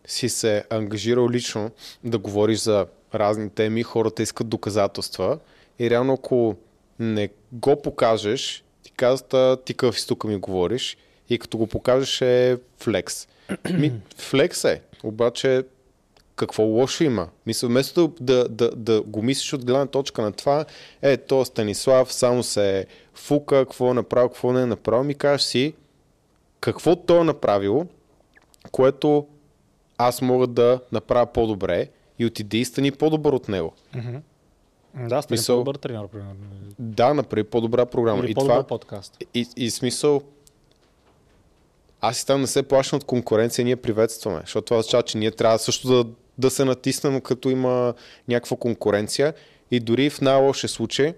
си се ангажирал лично да говориш за разни теми, хората искат доказателства и реално ако не го покажеш, ти казват, «А, ти какъв си тук ми говориш и като го покажеш е флекс. Ми, флекс е, обаче какво лошо има? Мисля, вместо да, да, да го мислиш от гледна точка на това, е, то Станислав само се фука, какво е направил, какво не е направил, ми кажеш си, какво той е направил, което аз мога да направя по-добре и отиде и стани по-добър от него. Мгм. Да, сте Мисъл- по-добър тренер, примерно. Да, направи по-добра програма. Или и по-добър това, подкаст. и, и смисъл, аз и там не се плащам от конкуренция, ние приветстваме, защото това означава, че ние трябва също да, да се натиснем, като има някаква конкуренция и дори в най-лошия случай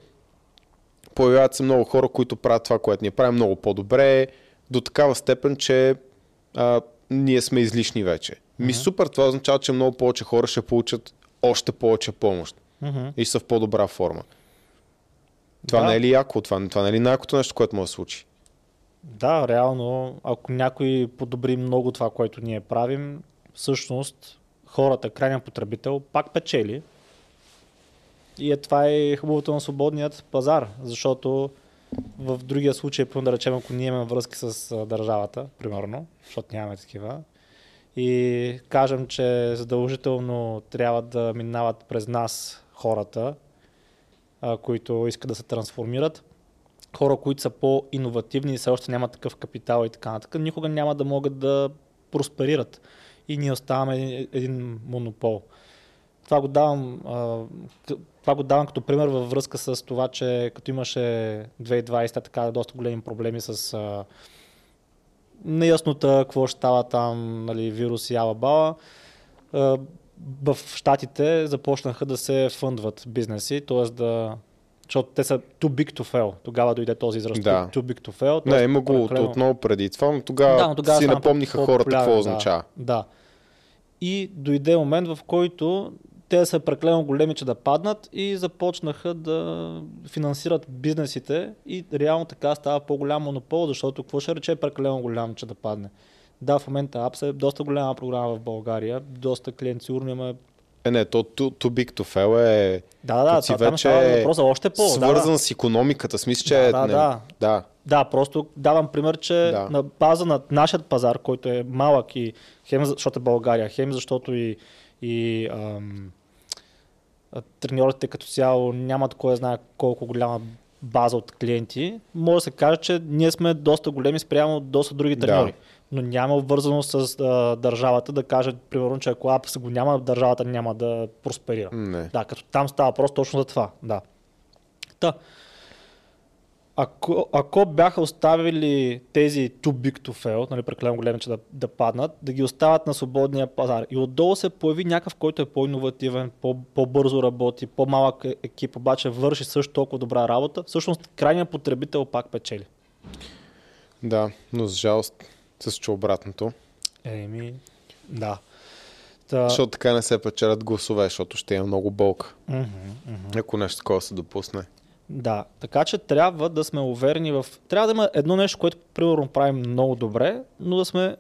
появяват се много хора, които правят това, което ние правим много по-добре, до такава степен, че а, ние сме излишни вече. Ми супер, това означава, че много повече хора ще получат още повече помощ Мгм. и са в по-добра форма. Това Да. не е ли яко? Това, това не е ли най-якото нещо, което може да случи? Да, реално, ако някой подобри много това, което ние правим, всъщност хората, крайният потребител, пак печели. И е това е хубавото на свободният пазар, защото в другия случай, да речем, ако ние имаме връзки с държавата, примерно, защото нямаме такива, и кажем, че задължително трябва да минават през нас хората, които искат да се трансформират, хора, които са по-инновативни и все още нямат такъв капитал и така нататък, никога няма да могат да просперират. И ние оставаме един, монопол. Това го, давам, това го давам като пример във връзка с това, че като имаше 2020 така доста големи проблеми с неяснота, какво ще става там, нали, вирус и ала-бала, в Штатите започнаха да се фъндват бизнеси, т.е. да защото те са too big to fail. Тогава дойде този израз. Да. Too, big to fail. Не, има го от, прекалено- отново преди това, но тогава, Да, но тогава си напомниха по- хората какво да. означава. Да. И дойде момент, в който те са прекалено големи, че да паднат и започнаха да финансират бизнесите и реално така става по-голям монопол, защото какво ще рече прекалено голям, че да падне? Да, в момента Apps е доста голяма програма в България, доста клиенти, сигурно има Е, не, то too, too big to fail е... Да, да, си това там вече става е въпрос за още по. свързан Да, да. с економиката. Смисъл, че Да, да, не, да. да. Да, просто давам пример, че Да. на база на нашия пазар, който е малък и хем защото е България, хем защото и, и ам, треньорите като цяло нямат кой знае колко голяма база от клиенти, може да се каже, че ние сме доста големи спрямо доста други Да. Но няма обвързаност с а, държавата да каже, примерно, че ако Апс го няма, държавата няма да просперира. Не. Да, като там става просто точно за това. Да. Та, ако, ако бяха оставили тези too big to fail, нали, прекалено големи, че да, да паднат, да ги оставят на свободния пазар и отдолу се появи някакъв, който е по-инновативен, по- по-бързо работи, по-малък е- екип, обаче върши също толкова добра работа, всъщност крайният потребител пак печели. Да, но за жалост се случва обратното. Еми, да. Та, Защото така не се печелят гласове, защото ще има много болка. Ако нещо такова се допусне. Да, така че трябва да сме уверени в... Трябва да има едно нещо, което примерно правим много добре, но да сме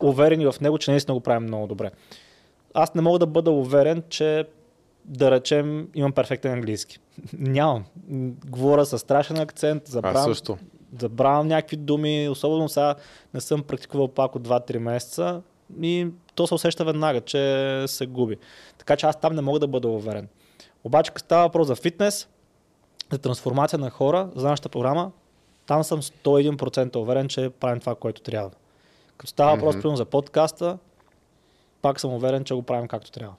уверени в него, че наистина го правим много добре. Аз не мога да бъда уверен, че да речем имам перфектен английски. Нямам. Говоря с страшен акцент, Аз забравям, също. Забравям някакви думи, особено сега не съм практикувал пак от 2-3 месеца и то се усеща веднага, че се губи. Така че аз там не мога да бъда уверен. Обаче, като става въпрос за фитнес, за трансформация на хора, за нашата програма, там съм 101% уверен, че правим това, което трябва. Като става въпрос, примерно, за подкаста, пак съм уверен, че го правим както трябва.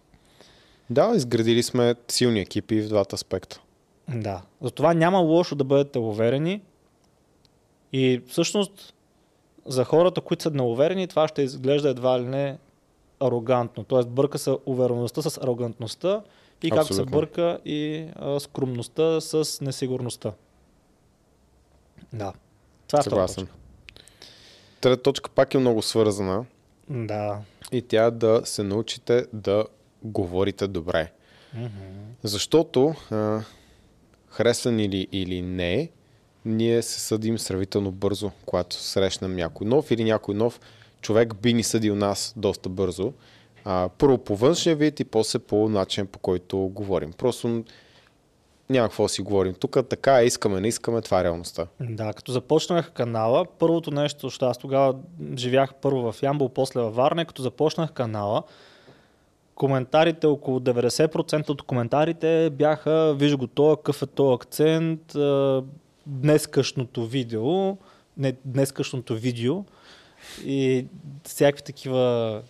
Да, изградили сме силни екипи в двата аспекта. Да. Затова няма лошо да бъдете уверени. И всъщност за хората, които са неуверени, това ще изглежда едва ли не арогантно. Тоест бърка се увереността с арогантността и както се бърка и а, скромността с несигурността. Да. Това е Съгласен. точка. Трета точка пак е много свързана Да. и тя е да се научите да говорите добре. Мгм. Защото, а, харесван или, или не, ние се съдим сравнително бързо, когато срещнем някой нов или някой нов човек би ни съдил нас доста бързо. А, първо по външния вид и после по начин по който говорим. Просто няма какво си говорим. Тук така е, искаме, не искаме, това е реалността. Да, като започнах канала, първото нещо, защото аз тогава живях първо в Ямбол, после във Варна, като започнах канала, коментарите, около 90% от коментарите бяха, виж го то, какъв е то акцент, днескашното видео, не днескашното видео и всякакви такива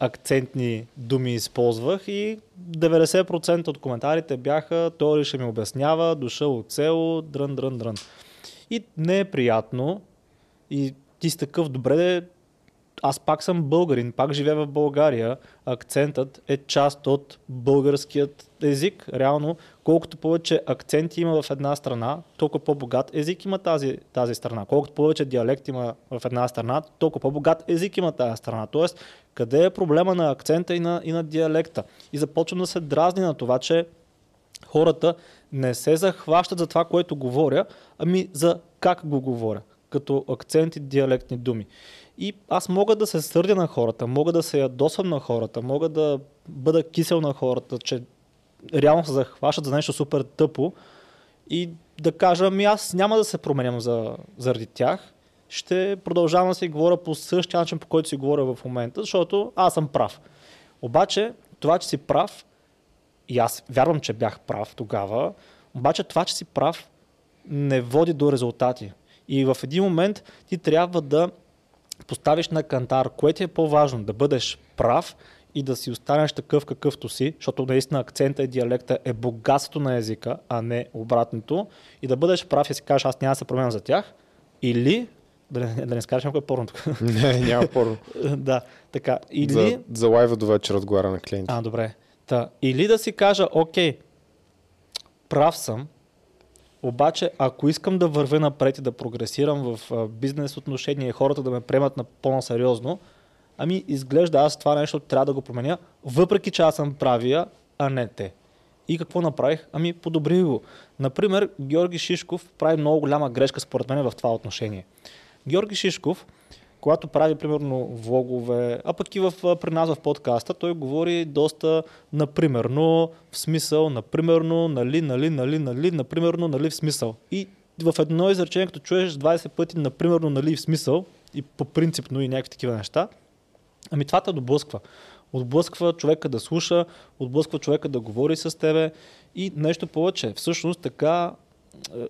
акцентни думи използвах и 90% от коментарите бяха той ще ми обяснява, дошъл от село, дрън, дрън, дрън. И не е приятно и ти си такъв, добре, аз пак съм българин, пак живея в България, акцентът е част от българският език. Реално, колкото повече акценти има в една страна, толкова по-богат език има тази, тази страна. Колкото повече диалект има в една страна, толкова по-богат език има тази страна. Тоест, къде е проблема на акцента и на, и на диалекта? И започвам да се дразни на това, че хората не се захващат за това, което говоря, ами за как го говоря, като акценти, диалектни думи. И аз мога да се сърдя на хората, мога да се ядосвам на хората, мога да бъда кисел на хората, че реално се захващат за нещо супер тъпо и да кажа, ами аз няма да се променям за, заради тях, ще продължавам да си говоря по същия начин, по който си говоря в момента, защото аз съм прав. Обаче, това, че си прав, и аз вярвам, че бях прав тогава, обаче това, че си прав, не води до резултати. И в един момент ти трябва да поставиш на кантар, кое ти е по-важно, да бъдеш прав и да си останеш такъв какъвто си, защото наистина акцента и диалекта е богатството на езика, а не обратното, и да бъдеш прав и си кажеш, аз няма да се променям за тях, или, да не, да не скажеш някой порно тук, Не, няма порно. да, така, или... За, за лайва до вечер отговаря на клиенти. А, добре. Та, или да си кажа, окей, прав съм, обаче ако искам да вървя напред и да прогресирам в бизнес отношения и хората да ме приемат на по-насериозно, ами изглежда аз това нещо трябва да го променя, въпреки че аз съм правия, а не те. И какво направих? Ами подобрих го. Например, Георги Шишков прави много голяма грешка според мен в това отношение. Георги Шишков когато прави, примерно, влогове, а пък и в, при нас в подкаста, той говори доста напримерно, в смисъл, напримерно, нали, нали, нали, нали, напримерно, нали, в смисъл. И в едно изречение, като чуеш 20 пъти, напримерно, нали, в смисъл, и по принципно и някакви такива неща, ами това те доблъсква. Отблъсква човека да слуша, отблъсква човека да говори с тебе и нещо повече. Всъщност така е,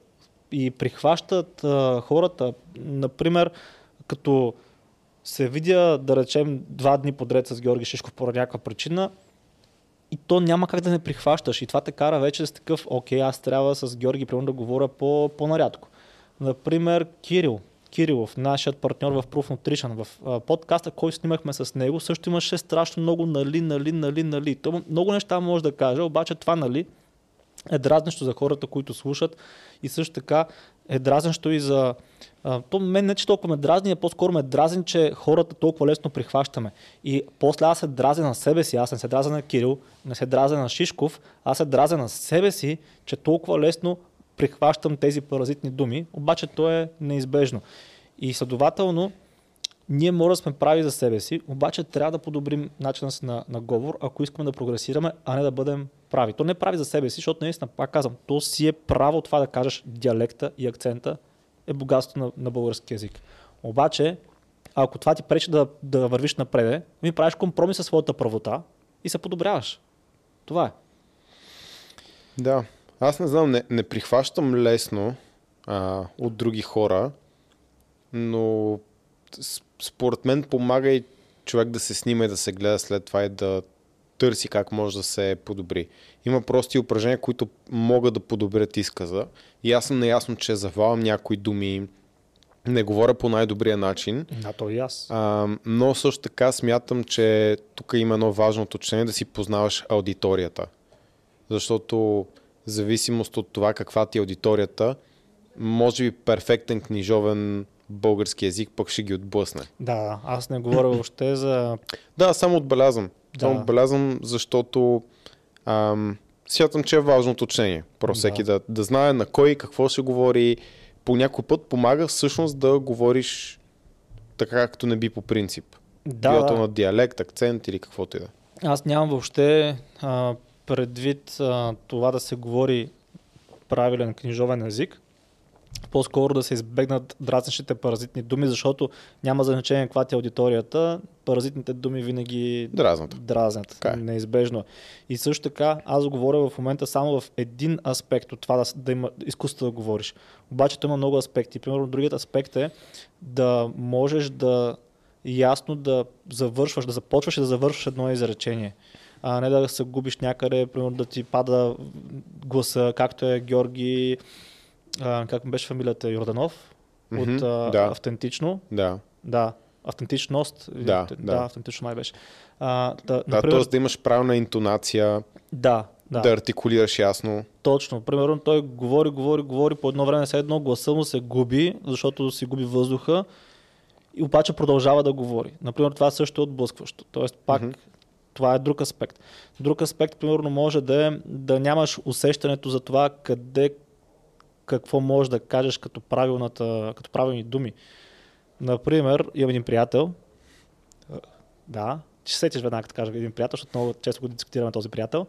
и прихващат а, хората, например, като се видя, да речем, два дни подред с Георги Шишков по някаква причина, и то няма как да не прихващаш. И това те кара вече с такъв, окей, аз трябва с Георги примерно да говоря по, по-нарядко. Например, Кирил, Кирилов, нашият партньор в Proof Nutrition, в подкаста, който снимахме с него, също имаше страшно много нали, нали, нали, нали. То много неща може да каже, обаче това нали е дразнещо за хората, които слушат и също така е дразнещо и за... А, то мен не че толкова ме дразни, а по-скоро ме дразни, че хората толкова лесно прихващаме. И после аз се дразя на себе си, аз не се дразя на Кирил, не се дразя на Шишков, аз се дразя на себе си, че толкова лесно прихващам тези паразитни думи, обаче то е неизбежно. И следователно, ние може да сме прави за себе си, обаче трябва да подобрим начина си на, на говор, ако искаме да прогресираме, а не да бъдем прави. То не е прави за себе си, защото наистина, пак казвам, то си е право това да кажеш диалекта и акцента е богатство на, на български язик. Обаче, ако това ти пречи да, да вървиш напред, ми правиш компромис със своята правота и се подобряваш. Това е. Да. Аз не знам, не, не прихващам лесно а, от други хора, но според мен помага и човек да се снима и да се гледа след това и да търси как може да се подобри. Има прости упражнения, които могат да подобрят изказа. И аз съм наясно, че завалям някои думи, не говоря по най-добрия начин. Да, то и аз. А, но също така смятам, че тук има едно важно уточнение да си познаваш аудиторията. Защото в зависимост от това каква ти е аудиторията, може би перфектен книжовен български язик пък ще ги отблъсне. Да, аз не говоря въобще за... Да, само отбелязвам. Да. Само отбелязвам, защото ам, смятам, че е важно уточнение. Просто Да. всеки да, да знае на кой какво ще говори. По някой път помага всъщност да говориш така, както не би по принцип. Да, Било то да. на диалект, акцент или каквото и да. Аз нямам въобще а, предвид а, това да се говори правилен книжовен език. По-скоро да се избегнат дразнещите паразитни думи, защото няма значение каква ти е аудиторията. Паразитните думи винаги Дразната. дразнят. Така е. Неизбежно. И също така, аз говоря в момента само в един аспект от това да, да има изкуство да говориш. Обаче то има много аспекти. Примерно, другият аспект е да можеш да ясно да завършваш, да започваш и да завършваш едно изречение. А не да се губиш някъде, примерно да ти пада гласа, както е Георги, а, как беше фамилията, Йорданов, от Мгм, а, да. автентично. Да. Да, автентичност. Да, да. да автентично май беше. А, да, Да, например, т.е. да имаш правилна интонация, да, да. да, артикулираш ясно. точно. Примерно той говори, говори, говори, по едно време все едно гласа му се губи, защото си губи въздуха и обаче продължава да говори. Например, това също е отблъскващо. Тоест, пак, Мгм. това е друг аспект. Друг аспект, примерно, може да е да нямаш усещането за това къде, какво можеш да кажеш като, правилната, като правилни думи. Например, имам един приятел, да, ще се сетиш веднага, като кажа един приятел, защото много често го дискутираме този приятел,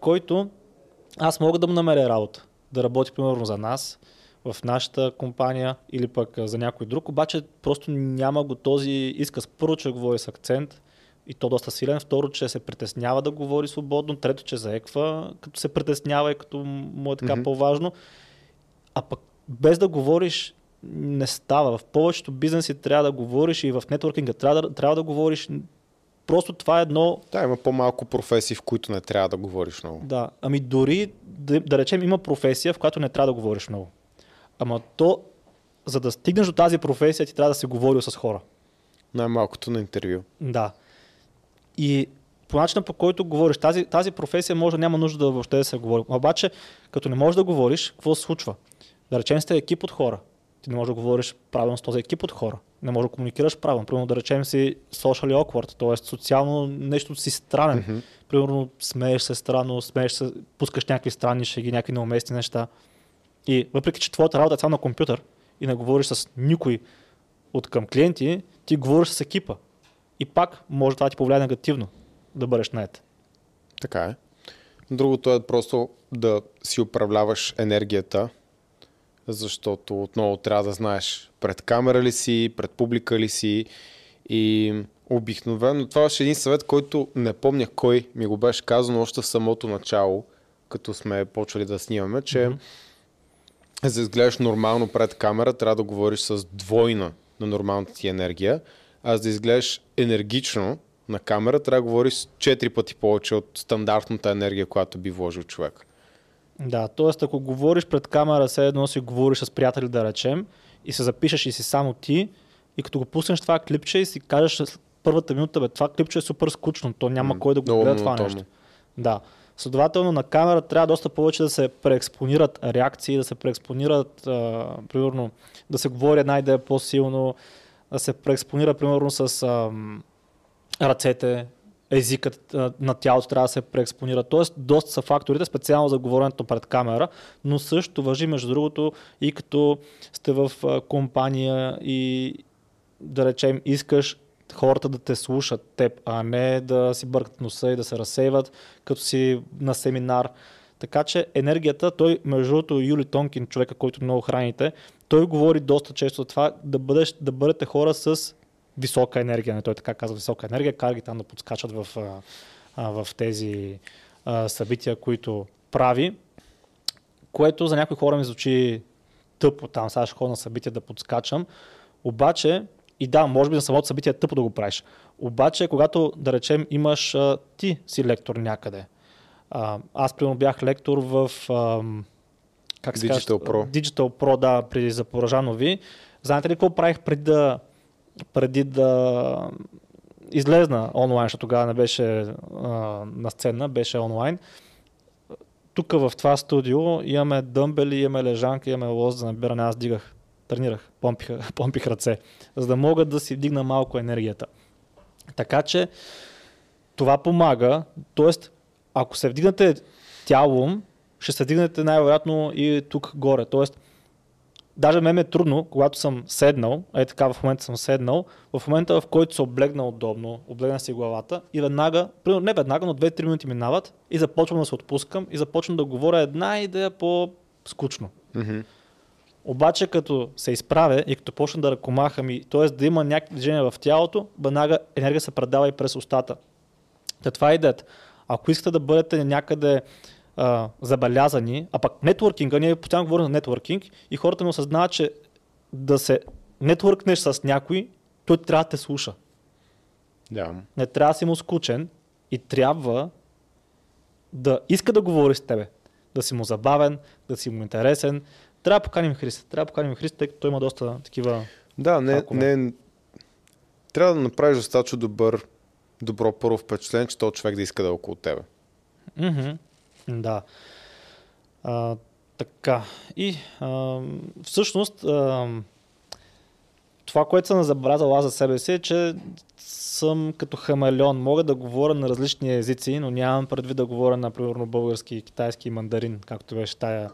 който аз мога да му намеря работа. Да работи примерно за нас, в нашата компания или пък за някой друг, обаче просто няма го този изказ. Първо, че говори с акцент и то доста силен. Второ, че се притеснява да говори свободно. Трето, че заеква, като се притеснява и като му е така Мгм. по-важно. А пък без да говориш не става. В повечето бизнеси трябва да говориш и в нетворкинга трябва да, трябва да говориш. Просто това е едно Да, има по-малко професии, в които не трябва да говориш много. да, ами дори да, да речем има професия, в която не трябва да говориш много. Ама то, за да стигнеш до тази професия, ти трябва да се говорил с хора. Най-малкото на интервю. Да. И по начина по който говориш, тази, тази професия може да няма нужда да въобще да се говори. Обаче, като не можеш да говориш, какво се случва? Да речем сте екип от хора. Ти не можеш да говориш правилно с този екип от хора. Не можеш да комуникираш правилно. Примерно да речем си socially awkward, т.е. социално нещо си странен. Мгм. Примерно смееш се странно, смееш се, пускаш някакви странни шеги, някакви неуместни неща. И въпреки, че твоята работа е само на компютър и не говориш с никой от към клиенти, ти говориш с екипа. И пак може това да ти повлияе негативно да бъдеш наед. Така е. Другото е просто да си управляваш енергията, защото отново трябва да знаеш пред камера ли си, пред публика ли си и обикновено това беше един съвет, който не помня кой ми го беше казано още в самото начало, като сме почвали да снимаме, че mm-hmm. за да изглеждаш нормално пред камера, трябва да говориш с двойна на нормалната ти енергия, а за да изглеждаш енергично на камера, трябва да говориш 4 пъти повече от стандартната енергия, която би вложил човек. Да, т.е. ако говориш пред камера, все едно си говориш с приятели, да речем, и се запишеш и си само ти, и като го пуснеш това клипче и си кажеш първата минута, бе, това клипче е супер скучно, то няма mm, кой да го гледа това нещо. Да. Следователно на камера трябва доста повече да се преекспонират реакции, да се преекспонират, а, примерно, да се говори една идея по-силно, да се преекспонира, примерно, с а, ръцете, езикът на тялото трябва да се преекспонира. Тоест, доста са факторите, специално за говоренето пред камера, но също въжи, между другото, и като сте в компания и да речем, искаш хората да те слушат теб, а не да си бъркат носа и да се разсейват, като си на семинар. Така че енергията, той, между другото, Юли Тонкин, човека, който много храните, той говори доста често за това да, бъдеш, да бъдете хора с висока енергия, не той така казва висока енергия, кара ги там да подскачат в, в тези събития, които прави, което за някои хора ми звучи тъпо, там сега ще ходя на събития да подскачам, обаче и да, може би на самото събитие е тъпо да го правиш. Обаче, когато, да речем, имаш а, ти си лектор някъде. А, аз, примерно, бях лектор в а, как се Digital Pro. Digital Pro, да, при Запорожанови. Знаете ли какво правих преди да, преди да излезна онлайн, защото тогава не беше а, на сцена, беше онлайн. Тук в това студио имаме дъмбели, имаме лежанка, имаме лоз за набиране. Аз дигах, тренирах, помпих, помпих ръце, за да мога да си вдигна малко енергията. Така че това помага, т.е. ако се вдигнете тялом, ще се вдигнете най-вероятно и тук горе. Тоест, даже ме е трудно, когато съм седнал, е така в момента съм седнал, в момента в който се облегна удобно, облегна си главата и веднага, примерно не веднага, но 2-3 минути минават и започвам да се отпускам и започвам да говоря една идея по-скучно. Mm-hmm. Обаче като се изправя и като почна да ръкомахам и т.е. да има някакви движения в тялото, веднага енергия се предава и през устата. Та това е идеята. Ако искате да бъдете някъде а, забелязани, а пък нетворкинга, ние постоянно говорим за нетворкинг и хората не осъзнават, че да се нетворкнеш с някой, той трябва да те слуша. Да. Не трябва да си му скучен и трябва да иска да говори с тебе. Да си му забавен, да си му интересен. Трябва да поканим Христо. Трябва да поканим Христо, тъй като той има доста такива... Да, не, не, трябва да направиш достатъчно добър, добро първо впечатление, че този човек да иска да е около тебе. Mm-hmm. Да. А, така. И а, всъщност а, това, което съм забелязал аз за себе си е, че съм като хамелеон. Мога да говоря на различни езици, но нямам предвид да говоря, например, български, китайски и мандарин, както беше тая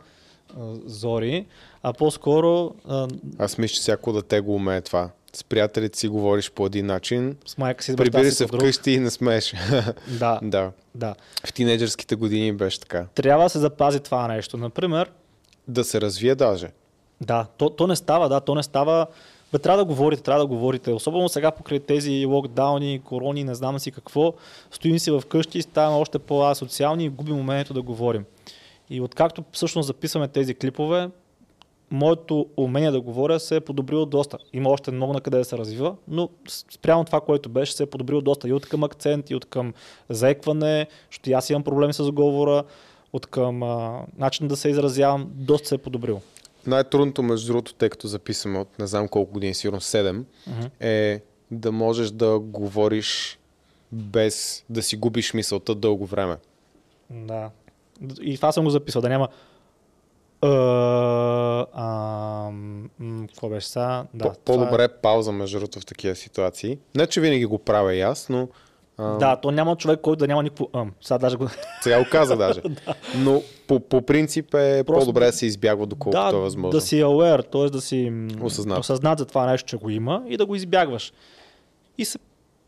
Зори, а по-скоро... А... Аз мисля, че всяко да те го умее това с приятелите си говориш по един начин. С майка си Прибири се вкъщи и не смееш. Да. да. да. В тинейджърските години беше така. Трябва да се запази това нещо. Например. Да се развие даже. Да, то, то не става, да, то не става. Бе, трябва да говорите, трябва да говорите. Особено сега покрай тези локдауни, корони, не знам си какво. Стоим си вкъщи и ставаме още по-асоциални и губим момента да говорим. И откакто всъщност записваме тези клипове, моето умение да говоря се е подобрило доста. Има още много на къде да се развива, но спрямо това, което беше, се е подобрило доста и от към акцент, и от към заекване, защото аз имам проблеми с говора, от към а, начин да се изразявам, доста се е подобрило. Най-трудното, между другото, тъй като записваме от не знам колко години, сигурно 7, uh-huh. е да можеш да говориш без да си губиш мисълта дълго време. Да. И това съм го записал, да няма какво беше сега? Да, По- по-добре е пауза между другото в такива ситуации. Не, че винаги го правя и аз, но Да, то няма човек, който да няма никакво ъм. Сега даже го... Сега го каза даже. Но по, по принцип е Просто- по-добре да се избягва доколкото да, е възможно. да си aware, т.е. да си Осъзнат. осъзнат за това нещо, че го има и да го избягваш. И се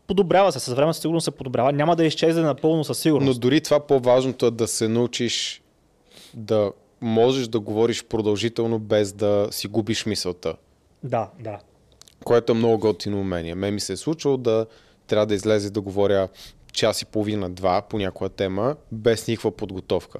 подобрява се, с време със сигурност се подобрява. Няма да изчезне напълно със Но сигурност. дори това по-важното е да се научиш да можеш да говориш продължително без да си губиш мисълта. Да, да. Което е много готино умение. Ме ми се е случило да трябва да излезе да говоря час и половина-два по някоя тема, без никаква подготовка.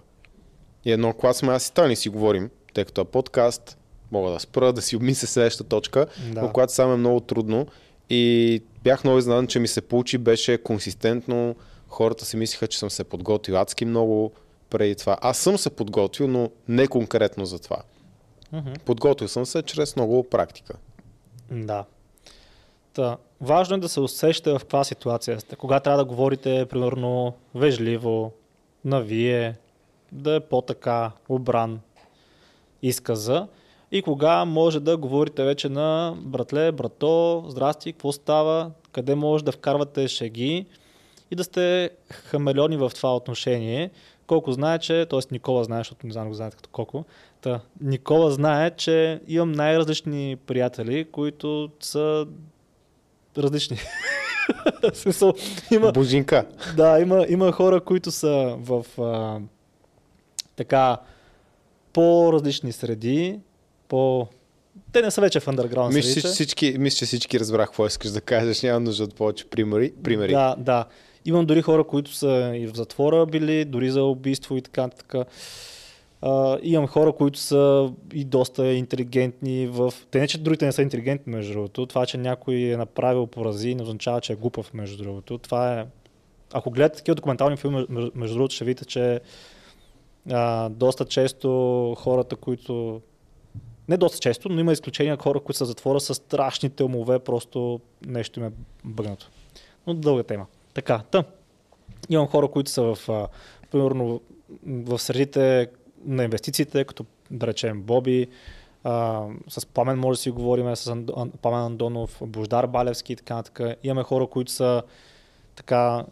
И едно клас сме аз и Тани си говорим, тъй като е подкаст, мога да спра, да си обмисля следващата точка, Да. но когато само е много трудно и бях много изненадан, че ми се получи, беше консистентно, хората си мислиха, че съм се подготвил адски много преди това. Аз съм се подготвил, но не конкретно за това. Мгм. Подготвил съм се чрез много практика. Да. Та, важно е да се усещате в каква ситуация сте. Кога трябва да говорите, примерно, вежливо, на вие, да е по-така обран изказа. И кога може да говорите вече на братле, брато, здрасти, какво става, къде може да вкарвате шеги и да сте хамелеони в това отношение. Колко знае, че, т.е. Никола знае, защото не знам го знаете като колко, Та, Никола знае, че имам най-различни приятели, които са различни. Смисъл, има, Божинка. да, има, има хора, които са в а, така по-различни среди, по... Те не са вече в underground Мисля, средите. всички, мисля, че всички разбрах какво искаш да кажеш. Няма нужда от повече примери. примери. Да, да. Имам дори хора, които са и в затвора били, дори за убийство и така. така. А, имам хора, които са и доста интелигентни в... Те не, че другите не са интелигентни, между другото. Това, че някой е направил порази, не означава, че е глупав, между другото. Това е... Ако гледате такива документални филми, между другото, ще видите, че а, доста често хората, които... Не доста често, но има изключения хора, които са затвора с страшните умове, просто нещо им е бъгнато. Но дълга тема. Така, та. Имам хора, които са в, примерно, в средите на инвестициите, като да речем Боби, а, с Пламен може да си говорим, с Ан- Пламен Андонов, Бождар Балевски и така нататък. Имаме хора, които са така,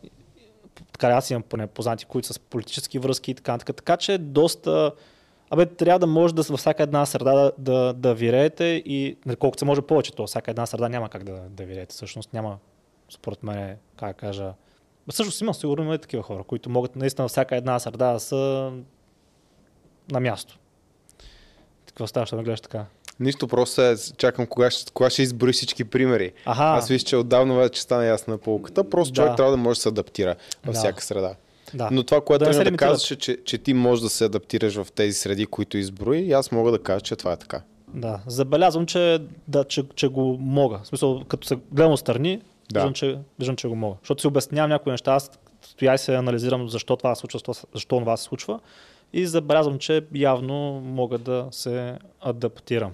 така аз имам поне познати, които са с политически връзки и така нататък. Така че доста Абе, трябва да може да във всяка една среда да, да, да виреете и колкото се може повече, то всяка една среда няма как да, да виреете. Всъщност няма, според мен, как да кажа. Всъщност има, сигурно има и такива хора, които могат наистина във всяка една среда да са на място. Какво става, ще ме гледаш така? Нищо, просто е, чакам кога ще, кога ще изброи всички примери. Аха, Аз виж, че отдавна вече стана ясна полуката. Просто Да. човек трябва да може да се адаптира във Да. всяка среда. Да. Но това, което Да не да, казваше, че, че ти можеш да се адаптираш в тези среди, които изброи, и аз мога да кажа, че това е така. Да, забелязвам, че, да, че, че го мога. В смисъл, като се гледам отстрани, Да. виждам, че, виждам, че го мога. Защото си обяснявам някои неща, аз стоя и се анализирам защо това се случва, защо- защо това се случва и забелязвам, че явно мога да се адаптирам.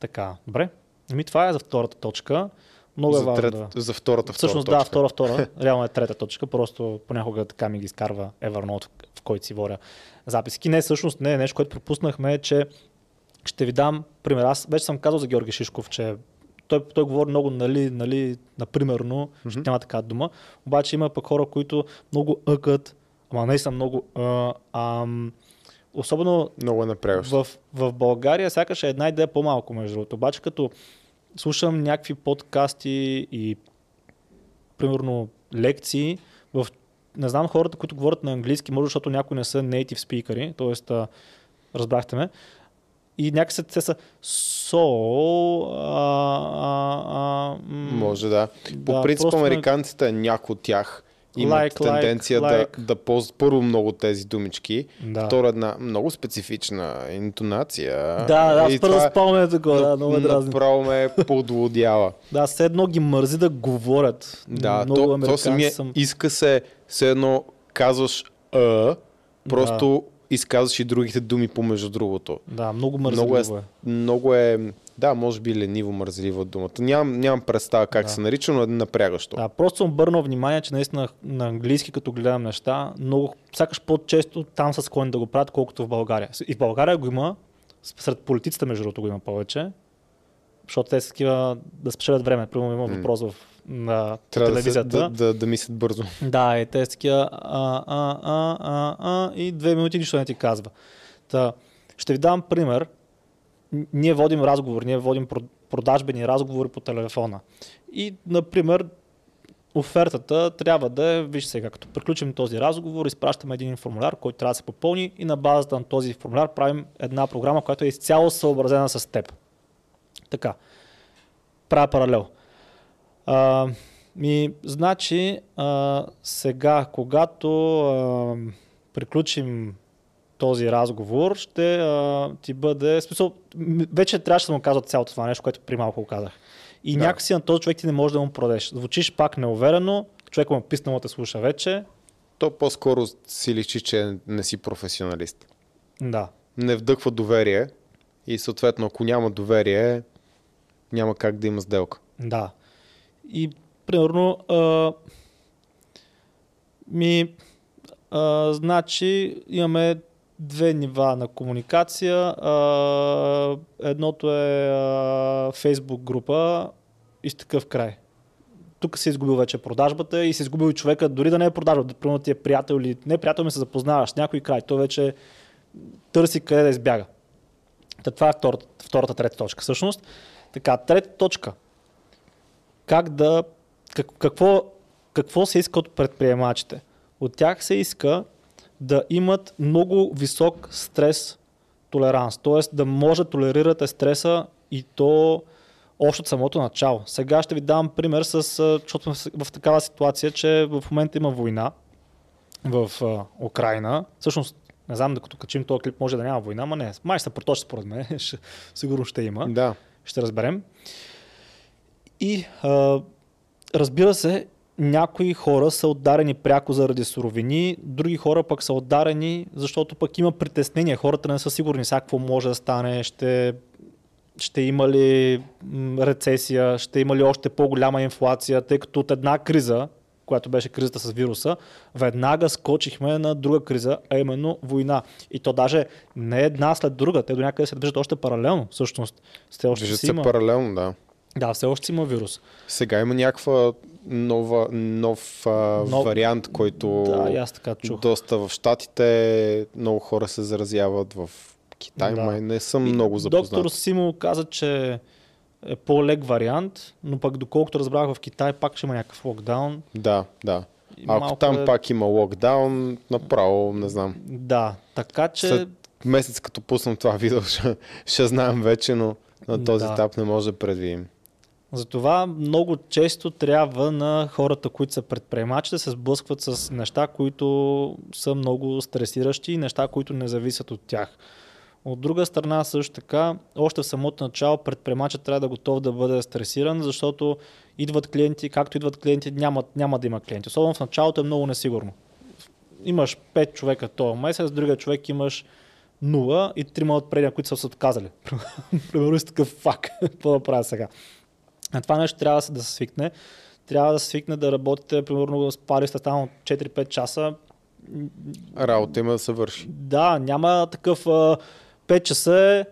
Така, добре. Ами това е за втората точка. Много е за, важно трет, да... за втората, Всъщност втора да, точка. втора, втора. Реално е трета точка. Просто понякога така ми ги изкарва Evernote, в- който си воря записки. Не, всъщност не, нещо, което пропуснахме е, че ще ви дам пример. Аз вече съм казал за Георги Шишков, че той, той говори много, нали, нали, напримерно, ще няма така дума. Обаче има пък хора, които много ъкат, ама не са много а, ам, Особено Много е в, в България сякаш е една идея по-малко, между другото. Обаче като слушам някакви подкасти и примерно лекции, в, не знам хората, които говорят на английски, може защото някои не са native speakers, т.е. разбрахте ме, и някакси те са so, а, а, а, м, Може да. По да, принцип, просто ме- американците, някои от тях имат Like, like, тенденция like. да, да ползват първо много тези думички, Да. второ една много специфична интонация. Да, да, аз първо това спомня такова, да, много ме дразни. направо ме подлодява. Да, все едно ги мързи да говорят. Да, много то, то самия съм... иска се, все едно казваш а, просто изказваш и другите думи помежду другото. Да, много Много е, е. много е, да, може би лениво, мързеливо думата. Нямам, нямам представа как Да. се нарича, но е напрягащо. Да, просто съм обърнал внимание, че наистина на английски, като гледам неща, много, сякаш по-често там са склонни да го правят, колкото в България. И в България го има, сред политиците между другото го има повече, защото те са такива да спечелят време. Примерно има въпрос в на Трябва да, телевизията. да, да, да мислят бързо. Да, и те са такива а, а, а, а, а, и две минути нищо не ти казва. Та, ще ви дам пример. Ние водим разговор, ние водим про- продажбени разговори по телефона. И, например, офертата трябва да е, виж сега, като приключим този разговор, изпращаме един формуляр, който трябва да се попълни и на базата на този формуляр правим една програма, която е изцяло съобразена с теб. Така. Правя паралел. А, ми, значи, а, сега, когато а, приключим този разговор, ще а, ти бъде... Смисъл, вече трябваше да му казват цялото това нещо, което при малко го казах. И Да. някакси на този човек ти не можеш да му продадеш. Звучиш пак неуверено, човек му е писнал те слуша вече. То по-скоро си личи, че не си професионалист. Да. Не вдъхва доверие и съответно, ако няма доверие, няма как да има сделка. Да. И примерно а, ми а, значи имаме две нива на комуникация. Едното е Facebook група и с такъв край. Тук се изгубил вече продажбата и се изгубил и човека, дори да не е продажба, да примерно ти е приятел или не приятел, ми се запознаваш някой край. Той вече търси къде да избяга. Та това е втората, втората, трета точка. Всъщност, така, трета точка как да, как, какво, какво се иска от предприемачите? От тях се иска да имат много висок стрес толеранс, т.е. да може да толерирате стреса и то още от самото начало. Сега ще ви дам пример, с, защото в, такава ситуация, че в момента има война в а, Украина. Всъщност, не знам, докато качим този клип, може да няма война, ама не. Май ще се проточи според мен. Ще- Сигурно ще има Да. ще разберем. И а, разбира се, някои хора са отдарени пряко заради суровини, други хора пък са отдарени, защото пък има притеснения. Хората не са сигурни сега какво може да стане, ще, ще има ли рецесия, ще има ли още по-голяма инфлация, тъй като от една криза, която беше кризата с вируса, веднага скочихме на друга криза, а именно война. И то даже не една след друга, те до някъде се движат още паралелно, всъщност. Все още Движат се има. паралелно, да. Да, все още има вирус. Сега има някаква нова, нов а, Нов- вариант, който Да, и аз така чух. доста в Штатите много хора се заразяват в Китай, Да. май не съм И много запознат. Доктор Симо каза, че е по-лек вариант, но пък доколкото разбрах в Китай пак ще има някакъв локдаун. Да, да. И Ако там е- пак има локдаун, направо не знам. Да, така че... След месец като пуснам това видео, ще, ще знаем вече, но на този Да. етап не може да предвидим. Затова много често трябва на хората, които са предприемачи, да се сблъскват с неща, които са много стресиращи и неща, които не зависят от тях. От друга страна също така, още в самото начало предприемачът трябва да е готов да бъде стресиран, защото идват клиенти, както идват клиенти, няма, няма да има клиенти. Особено в началото е много несигурно. Имаш 5 човека този месец, другия човек имаш 0 и трима от предния, които са се отказали. Примерно си такъв фак. Какво да правя сега? На това нещо трябва да се, да се свикне. Трябва да се свикне да работите, примерно, с пари сте станал 4-5 часа. Работа има да се върши. Да, няма такъв а, 5 часа е,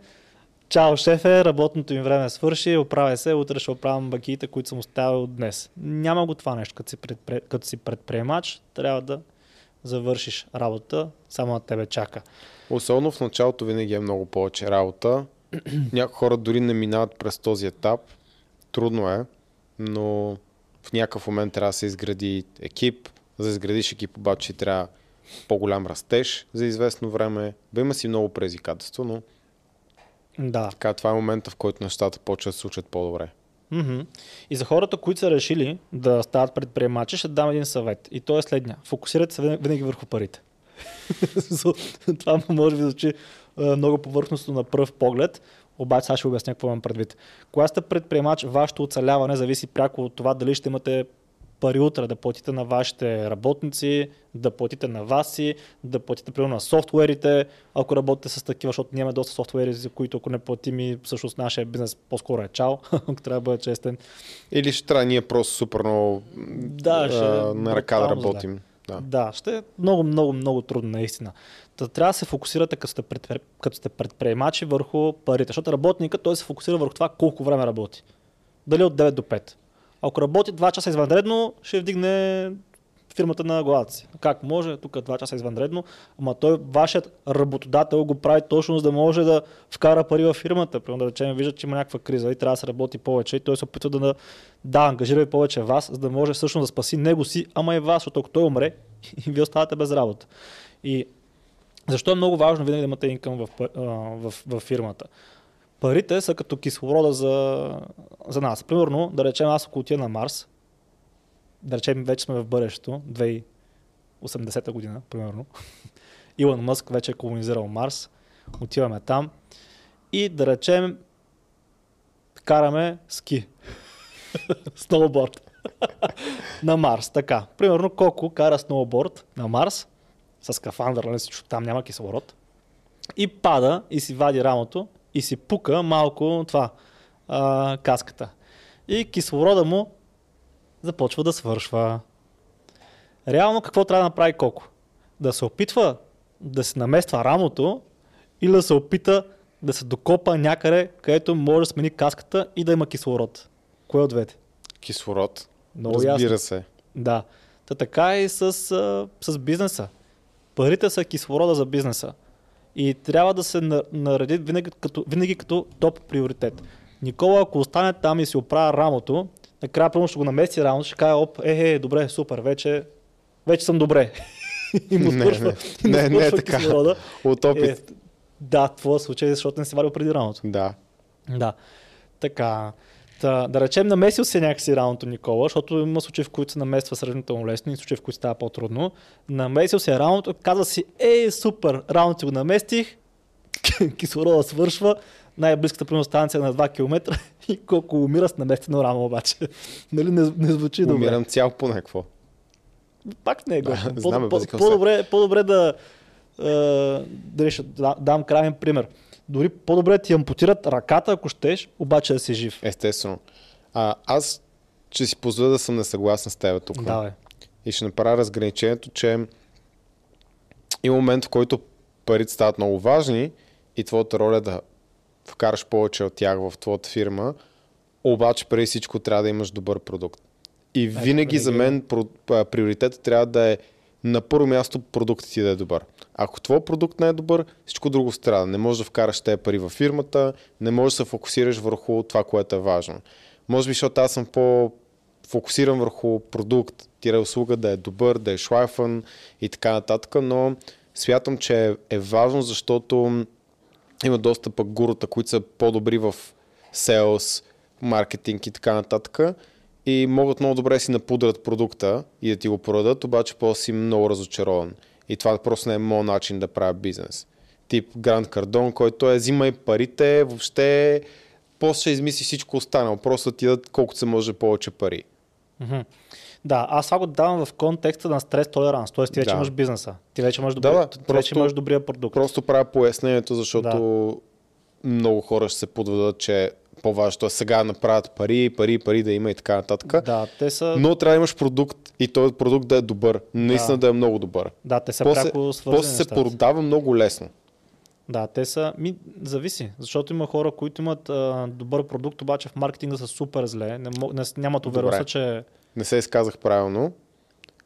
Чао, шефе, работното ми време свърши, оправя се, утре ще оправям бакиите, които съм оставил днес. Няма го това нещо. Като си, предпре... като си предприемач, трябва да завършиш работа, само на тебе чака. Особено в началото винаги е много повече работа. Някои хора дори не минават през този етап. Трудно е, но в някакъв момент трябва да се изгради екип. За да изградиш екип обаче трябва по-голям растеж за известно време. Бе има си много предизвикателство, но Да. така, това е момента, в който нещата почват да се случат по-добре. Мгм. И за хората, които са решили да стават предприемачи, ще дам един съвет. И то е следния. Фокусирайте се винаги върху парите. Това може би звучи а, много повърхностно на пръв поглед, обаче сега ще обясня какво имам предвид. Когато сте предприемач, вашето оцеляване зависи пряко от това дали ще имате пари утре да платите на вашите работници, да платите на вас си, да платите примерно на софтуерите, ако работите с такива, защото ние имаме доста софтуери, за които ако не платим и всъщност нашия бизнес по-скоро е чао, ако трябва да бъде честен. Или ще трябва ние просто супер много Да, ще а, на ръка да работим. Да. Да, ще е много, много, много трудно, наистина. Трябва да се фокусирате, като сте, предпри... като сте предприемачи, върху парите. Защото работника той се фокусира върху това колко време работи. Дали от 9 до 5. Ако работи 2 часа извънредно, ще вдигне фирмата на главата си. Как може? Тук 2 часа извънредно. Ама той, вашият работодател го прави точно за да може да вкара пари в фирмата. Примерно да речем, вижда, че има някаква криза и трябва да се работи повече. И той се опитва да, да ангажира и повече вас, за да може всъщност да спаси него си, ама и вас, защото ако той умре, и вие оставате без работа. И защо е много важно винаги да имате инкъм в, в, в, фирмата? Парите са като кислорода за, за нас. Примерно, да речем, аз ако отида на Марс, да речем, вече сме в бъдещето, 2080 година, примерно. Илон Мъск вече е колонизирал Марс, отиваме там и да речем, караме ски. Сноуборд. на Марс, така. Примерно Коко кара сноуборд на Марс с кафандър, нали, защото там няма кислород. И пада и си вади рамото и си пука малко това, а, каската. И кислорода му започва да свършва. Реално какво трябва да направи Коко? Да се опитва да се намества рамото или да се опита да се докопа някъде, където може да смени каската и да има кислород. Кое от двете? Кислород. Много Разбира ясно. се. Да. Та така и с, с бизнеса. Парите са кислорода за бизнеса. И трябва да се на- нареди винаги като, винаги като топ приоритет. Никола, ако остане там и си оправя рамото, накрая първо ще го намести рамото, ще каже, оп, е, е, добре, супер, вече, вече съм добре. и му Не, свършва, не. и му Не, не е така. кислорода. От опит. Е, да, твоя случай, е, защото не си варил преди рамото. Да. Да. Така. Та, да речем, намесил се някакси рамото Никола, защото има случаи, в които се намества сравнително лесно и случаи, в които става по-трудно. Намесил се рамото, казва си, ей, супер, рамото го наместих, кислорода свършва, най-близката примерно станция е на 2 км и колко умира с наместено рамо обаче. нали не, не звучи добре. Умирам цял по някакво. Пак не е Да, готино. по, по-добре, по-добре да... Е, дали ще да- дам крайен пример. Дори по-добре ти ампутират ръката, ако щеш, обаче да си жив. Естествено. А, аз ще си позволя да съм несъгласен с теб тук. Да, бе. И ще направя разграничението, че има момент, в който парите стават много важни и твоята роля е да вкараш повече от тях в твоята фирма, обаче преди всичко трябва да имаш добър продукт. И винаги винаги за е. мен приоритетът трябва да е на първо място продуктът ти да е добър. Ако твой продукт не е добър, всичко друго страда. Не можеш да вкараш те пари във фирмата, не можеш да се фокусираш върху това, което е важно. Може би, защото аз съм по фокусиран върху продукт, тире услуга да е добър, да е шлайфан и така нататък, но смятам, че е, важно, защото има доста пък гурута, които са по-добри в селс, маркетинг и така нататък и могат много добре си напудрят продукта и да ти го продадат, обаче после си много разочарован. И това просто не е моят начин да правя бизнес. Тип Гранд Кардон, който е взимай парите, въобще после ще измисли всичко останало. Просто да ти дадат колкото се може повече пари. Мгм. Да, аз това го давам в контекста на стрес толеранс. Тоест, ти вече Да. имаш бизнеса. Ти вече имаш, добри, Да, да, ти вече просто- имаш добрия продукт. Просто правя пояснението, защото много хора ще се подведат, че по-важното е сега направят пари, пари, пари да има и така нататък. Да, те са, Но трябва да имаш продукт и този продукт да е добър. Наистина да, Да. е много добър. да, те са После, пряко свързани после се продава много лесно. Да, те са... Ми, зависи, защото има хора, които имат а, добър продукт, обаче в маркетинга са супер зле. Не, не, нямат увереността, че... Не се изказах правилно.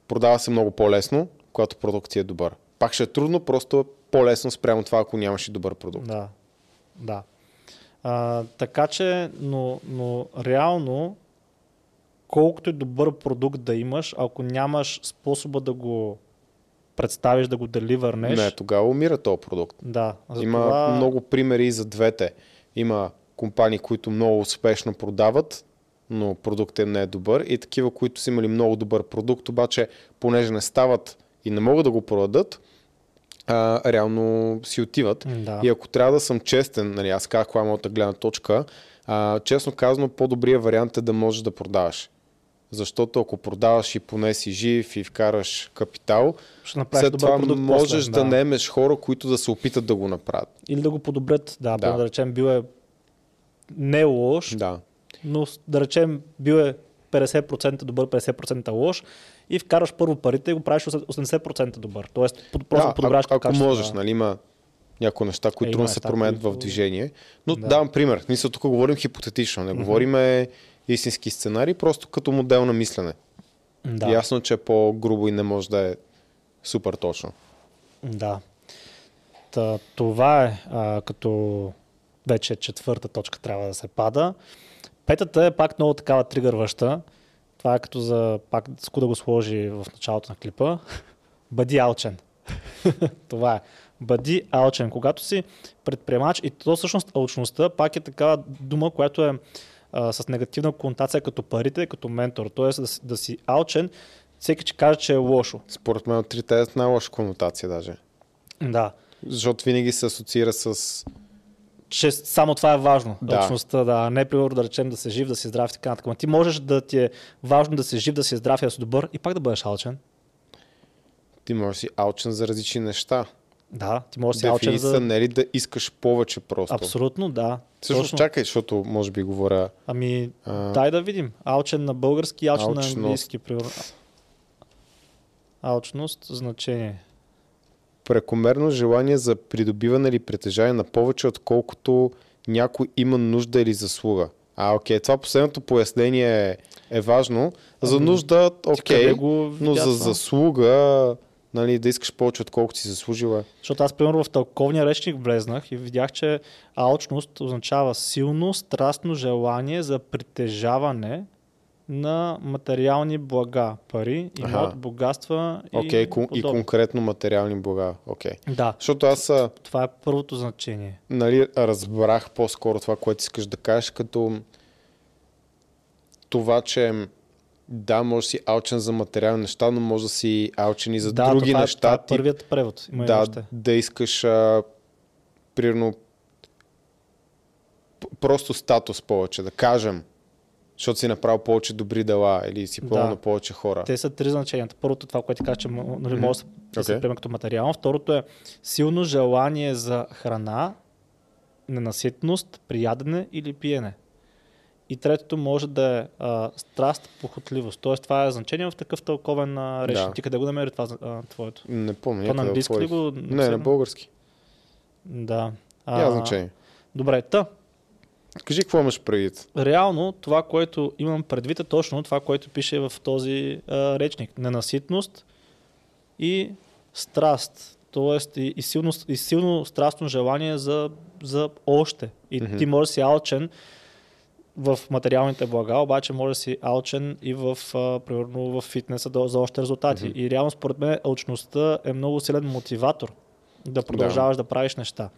Продава се много по-лесно, когато продукт ти е добър. Пак ще е трудно, просто по-лесно спрямо това, ако нямаш и добър продукт. Да, да. А, така че, но, но реално, колкото и добър продукт да имаш, ако нямаш способа да го представиш, да го деливърнеш, Не, тогава умира този продукт. да. Има затова- много примери за двете. Има компании, които много успешно продават, но продуктът им не е добър и такива, които са имали много добър продукт, обаче понеже не стават и не могат да го продадат, а, реално си отиват. Да. И ако трябва да съм честен, нали, аз казах коя е моята гледна точка, а, честно казано, по-добрият вариант е да можеш да продаваш. Защото ако продаваш и поне си жив и вкараш капитал, след това можеш после, да. наемеш хора, които да се опитат да го направят. Или да го подобрят. Да, Да. да. да речем, бил е не лош, Да. но да речем, бил е 50% добър, 50% лош и вкараш първо парите и го правиш 80% добър. Тоест, просто Да, подобряваш ако, ако качеството можеш, на- нали, има някои неща, които Е, трудно се променят в движение. Но Да. давам пример. Мисля, тук говорим хипотетично, не говорим истински сценарий, просто като модел на мислене. Да. Ясно, че е по-грубо и не може да е супер точно. Да. Та, това е а, като вече четвърта точка трябва да се пада. Петата е пак много такава тригърваща. Това е като за пак Ску да го сложи в началото на клипа. Бъди алчен. това е. Бъди алчен. Когато си предприемач и то всъщност алчността пак е такава дума, която е а, с негативна конотация като парите, като ментор. Тоест да, си- да си алчен, всеки че каже, че е лошо. Според мен от трите е най-лоша конотация даже. Да. Защото винаги се асоциира с... че само това е важно. Да. Точността, да, не примерно да речем да си жив, да си здрав и така нататък. Ти можеш да ти е важно да си жив, да си здрав и да си добър и пак да бъдеш алчен. Ти можеш да си алчен за различни неща. Да, ти можеш да си алчен за... не е ли да искаш повече просто? Абсолютно, да. Всъщност Точно. чакай, защото може би говоря... Ами, А, дай да видим. Алчен на български, алчен Алчност. на английски. Примерно. Алчност, значение. Прекомерно желание за придобиване или притежание на повече, отколкото някой има нужда или заслуга. А, окей, това последното пояснение е, е важно. За Ами, нужда, окей, го но за заслуга, нали, да искаш повече, отколкото си заслужила. Защото аз, примерно, в тълковния речник влезнах и видях, че алчност означава силно, страстно желание за притежаване на материални блага, пари, имот, Аха. богатства и Окей, кон- и конкретно материални блага. Окей. Да, Защото аз това е първото значение. нали, разбрах по-скоро това, което искаш да кажеш, като това, че да, може да си алчен за материални неща, но може да си алчен и за да, други това, неща. Е, това е тип, първият превод. Има да, още. да искаш а, примерно просто статус повече, да кажем, защото си направил повече добри дела или си помогнал Да. повече хора. Те са три значенията. Първото, това, което ти кажа, че нали, може да се- Окей. приеме като материално. Второто е силно желание за храна, ненаситност, приядене или пиене. И третото може да е а, страст, похотливост. Тоест това е значение в такъв тълковен а, речник. Да. Ти къде го намери това а, твоето? Не помня. Това на английски ли го Не, на български. Да. Няма значение. Добре, та. Кажи какво имаш предвид. Реално това, което имам предвид е точно това, което пише в този а, речник. Ненаситност и страст. Тоест и, и, силно, и силно страстно желание за, за още. И Мгм. ти можеш да си алчен в материалните блага, обаче може да си алчен и в, а, примерно, в фитнеса да, за още резултати. Мгм. И реално според мен алчността е много силен мотиватор да продължаваш да, правиш неща.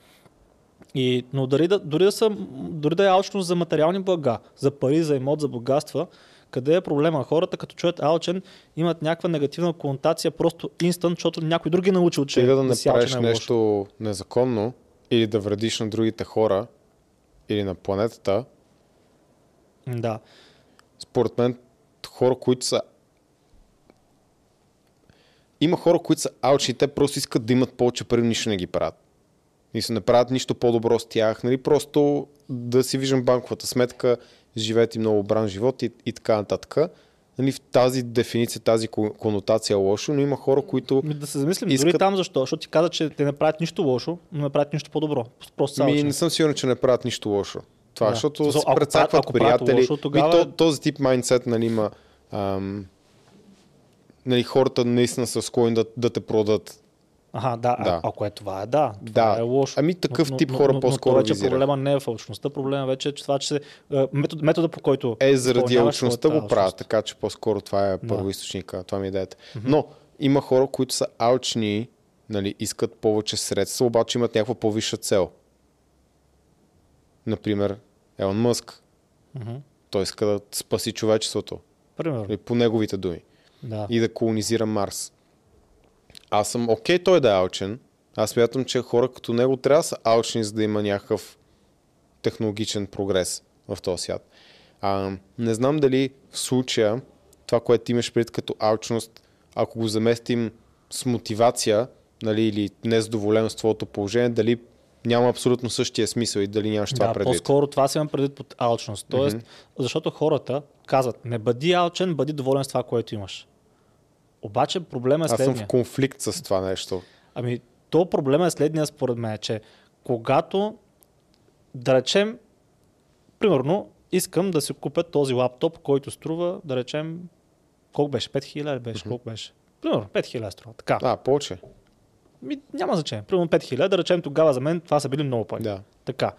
И, но дори да, дори, да са, дори да е алчност за материални блага, за пари, за имот, за богатства, къде е проблема? Хората, като чуят алчен, имат някаква негативна конотация, просто инстант, защото някой други е научил, че Стига да не си правиш е нещо незаконно или да вредиш на другите хора или на планетата, Да. според мен хора, които са има хора, които са алчни, те просто искат да имат повече пари, нищо не ги правят. И се не правят нищо по-добро с тях, нали? Просто да си виждам банковата сметка, живеят и много бран живот и, и така нататък. Нали, в тази дефиниция, тази ко- конотация е лошо, но има хора, които Ми Да се замислим, Искат- дори там защо? Защото ти каза, че те не правят нищо лошо, но не правят нищо по-добро. Просто Ми, не съм сигурен, че не правят нищо лошо. Това, Да. защото Смисъл, се прецакват приятели. лошо, тогава- Ми, то, този тип майндсет нали, има... Ам, нали, хората наистина са склонни да, да те продадат. Аха, да, Да. да. А, ако е това е да. Това Да. е лошо. Ами такъв тип но- хора но, по-скоро но, визирах. проблема не е в алчността, проблема вече е че това, че се, метод, метода по който Е, заради алчността го правят, така че по-скоро това е Да. първоисточника. Това ми е идеята. Но има хора, които са алчни, нали, искат повече средства, обаче имат някаква по-висша цел. Например, Елон Мъск. Мгм. Той иска да спаси човечеството. Примерно. Или по неговите думи. Да. и да колонизира Марс. Аз съм окей той да е алчен. Аз смятам, че хора като него трябва да са алчни, за да има някакъв технологичен прогрес в този свят. А, не знам дали в случая това, което ти имаш пред като алчност, ако го заместим с мотивация, нали, или незадоволено с твоето положение, дали няма абсолютно същия смисъл и дали нямаш това да, предвид. по-скоро това си имам предвид под алчност. Тоест, защото хората казват, не бъди алчен, бъди доволен с това, което имаш. Обаче проблема е Аз съм следния. в конфликт с това нещо. Ами, то проблема е следния според мен, че когато, да речем, примерно, искам да си купя този лаптоп, който струва, да речем, колко беше? 5000 ли беше? Колко беше? Примерно, 5000 струва. Така. А, повече. Ми, няма значение. Примерно 5000, да речем тогава за мен това са били много пари. Да. Така.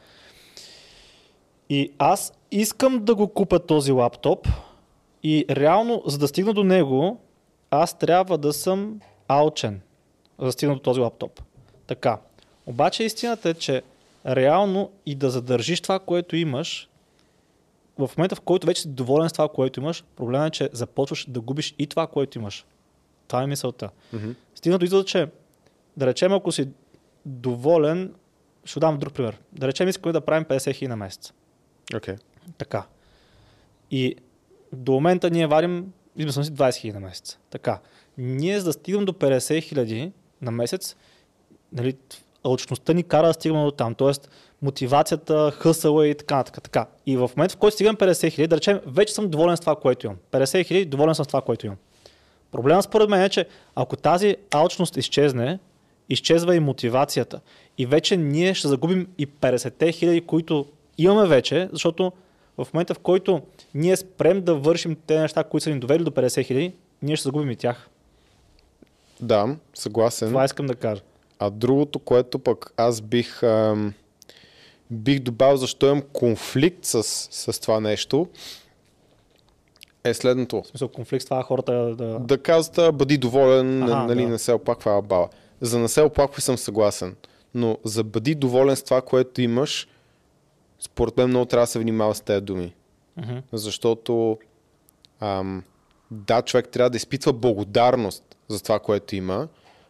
И аз искам да го купя този лаптоп и реално, за да стигна до него, аз трябва да съм алчен, за да стигна до този лаптоп. Така. Обаче истината е, че реално и да задържиш това, което имаш, в момента в който вече си доволен с това, което имаш, проблемът е, че започваш да губиш и това, което имаш. Това е мисълта. Мгм. Стигна до извода, че да речем, ако си доволен, ще дам друг пример. Да речем, искаме да правим 50 хиляди на месец. Окей. Така. И до момента ние вадим, измислям си 20 хиляди на месец. Така. Ние за да стигнем до 50 хиляди на месец, нали, алчността ни кара да стигнем до там. Тоест, мотивацията, хъсъла и така нататък. Така. И в момента, в който стигам 50 хиляди, да речем, вече съм доволен с това, което имам. 50 хиляди, доволен съм с това, което имам. Проблемът според мен е, че ако тази алчност изчезне, изчезва и мотивацията. И вече ние ще загубим и 50 хиляди, които имаме вече, защото в момента, в който ние спрем да вършим те неща, които са ни довели до 50 хиляди, ние ще загубим и тях. Да, съгласен. Това искам да кажа. А другото, което пък аз бих, ам, бих добавил, защо имам конфликт с, с това нещо, е следното. В смисъл конфликт с това хората да... Да казват, «А, бъди доволен, Аха, нали, да. не се оплаква баба. За не се оплаквай съм съгласен. Но за бъди доволен с това, което имаш, според мен много трябва да се внимава с тези думи. Мгм. Защото ам, да, човек трябва да изпитва благодарност за това, което има,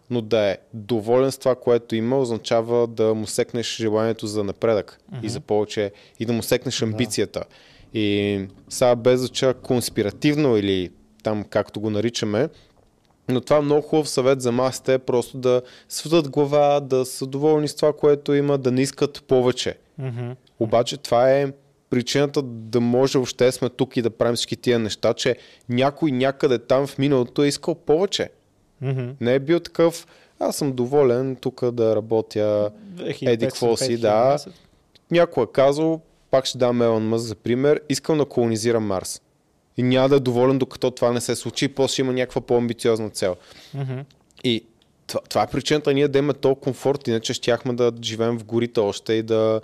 но да е доволен с това, което има, означава да му секнеш желанието за напредък и за повече, и да му секнеш амбицията. И сега без да чак конспиративно или там както го наричаме, но това е много хубав съвет за масите е просто да сведат глава, да са доволни с това, което има, да не искат повече. Мгм. Обаче това е причината да може въобще сме тук и да правим всички тия неща, че някой някъде там в миналото е искал повече. Мгм. Не е бил такъв, аз съм доволен тук да работя. 2500, Еди какво си, 5000 да. Някой е казал, пак ще дам Елон Мъск за пример, искам да колонизирам Марс. И няма да е доволен докато това не се случи после ще има някаква по-амбициозна цел. Мгм. И това, това е причината ние да имаме толкова комфорт, иначе щяхме да живеем в горите още и да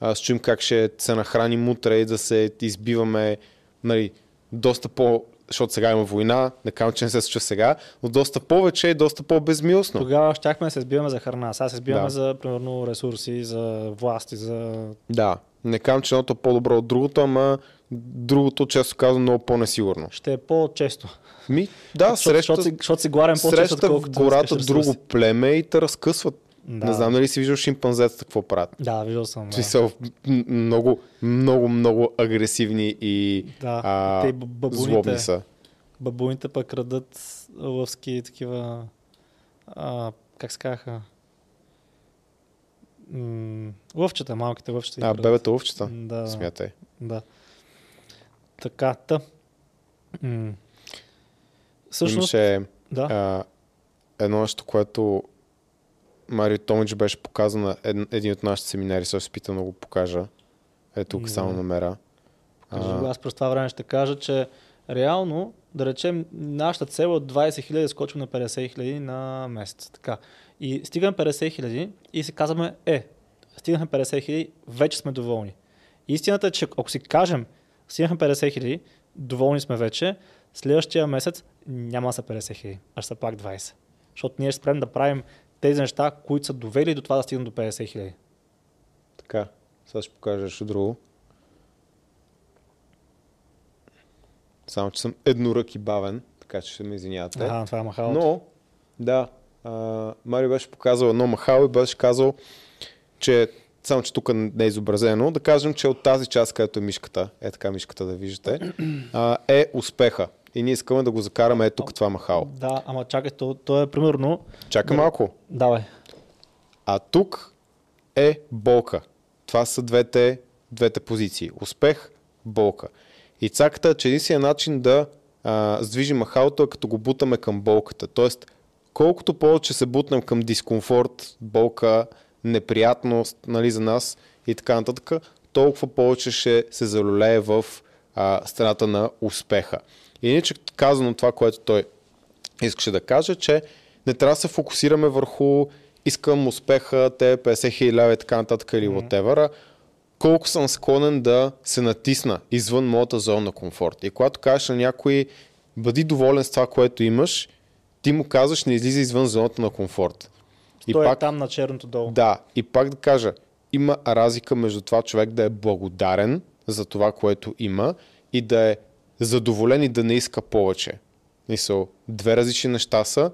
а, с чуем как ще се нахраним утре и да се избиваме нали, доста по... Защото сега има война, не казвам, че не се случва сега, но доста повече и доста по-безмилостно. Тогава щяхме да се сбиваме за храна. Сега се сбиваме Да. за, примерно, ресурси, за власти, за... Да, не казвам, че едното е по-добро от другото, ама другото, често казвам, много по-несигурно. Ще е по-често. Ми, да, защото, среща, защото, си, защото си гладен по-често, среща в гората искаш друго племе и те разкъсват. Да. Не знам дали си виждал шимпанзетата какво правят. Да, виждал съм. Да. смисъл, много, много, много агресивни и Да, а, те бабуните. злобни са. Бабуните пък крадат лъвски такива... А, как се казаха? М- лъвчета, малките лъвчета. А, бебета овчета, Да, смятай. да. Така, та. М. Всъщност, Имаше да. а, едно нещо, което Марио Томич беше показал на ед, един от нашите семинари, се питам да го покажа. Е тук само намера. Кажи А, аз през това време ще кажа, че реално, да речем, нашата цел от 20 хиляди да скочим на 50 хиляди на месец. Така. И стигаме 50 хиляди и си казваме, е, стигнахме 50 хиляди, вече сме доволни. Истината е, че ако си кажем, стигнахме 50 хиляди, доволни сме вече, следващия месец няма да са 50 хиляди, а ще са пак 20. Защото ние ще спрем да правим тези неща, които са довели до това да стигнем до 50 хиляди. така, сега ще покажа нещо друго. Само, че съм еднорък и бавен, така че ще ме извинявате. Ага, това е махалото. Но, да, а, Марио беше показал едно махало и беше казал, че само, че тук не е изобразено, да кажем, че от тази част, където е мишката, е така мишката да виждате, а, е успеха. И ние искаме да го закараме е тук това махало. Да, ама чакай, то, то е примерно... Чакай малко. Давай. А тук е болка. Това са двете, двете позиции. Успех, болка. И цаката е, че единственият начин да а, сдвижим махалото е като го бутаме към болката. Тоест, колкото повече се бутнем към дискомфорт, болка, неприятност нали, за нас и така нататък, толкова повече ще се залюлее в а, страната на успеха. Иначе казано това, което той искаше да каже, че не трябва да се фокусираме върху искам успеха, те 50 хиляди и така нататък или mm-hmm. whatever, колко съм склонен да се натисна извън моята зона на комфорт. И когато кажеш на някой, бъди доволен с това, което имаш, ти му казваш, не излиза извън зоната на комфорт. И Той е пак, е там на черното долу. Да, и пак да кажа, има разлика между това човек да е благодарен за това, което има и да е задоволен и да не иска повече. Мисъл, две различни неща са,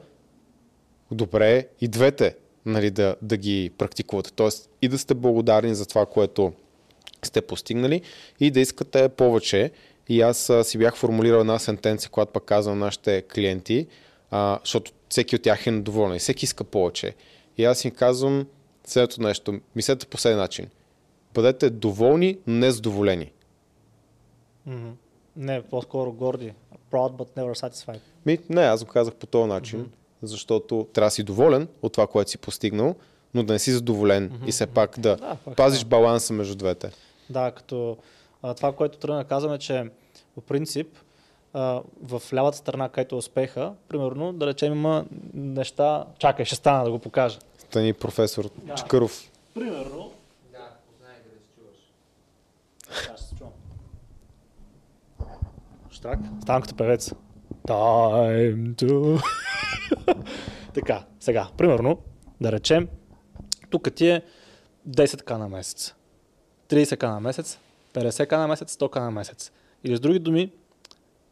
добре е и двете нали, да, да ги практикувате. Тоест и да сте благодарни за това, което сте постигнали и да искате повече. И аз а, си бях формулирал една сентенция, която пък казвам на нашите клиенти, а, защото всеки от тях е недоволен и всеки иска повече. И аз им казвам следното нещо. Мислете по следния начин. Бъдете доволни, но не задоволени. Mm-hmm. Не, по-скоро горди. Proud but never satisfied. Ми, не, аз го казах по този начин, mm-hmm. защото трябва да си доволен от това, което си постигнал, но да не си задоволен mm-hmm. и все пак да, да пазиш да. баланса между двете. Да, като а, това, което трябва да казваме, че по принцип а, в лявата страна, където е успеха, примерно, да речем има неща... Чакай, ще стана да го покажа. Стани професор да. Чакъров. Примерно... Да, познай да се чуваш. Аз ще се чувам. Штрак, ставам певец. Time to... така, сега, примерно, да речем, тук ти е 10к на месец. 30к на месец, 50к на месец, 100к на месец. Или с други думи,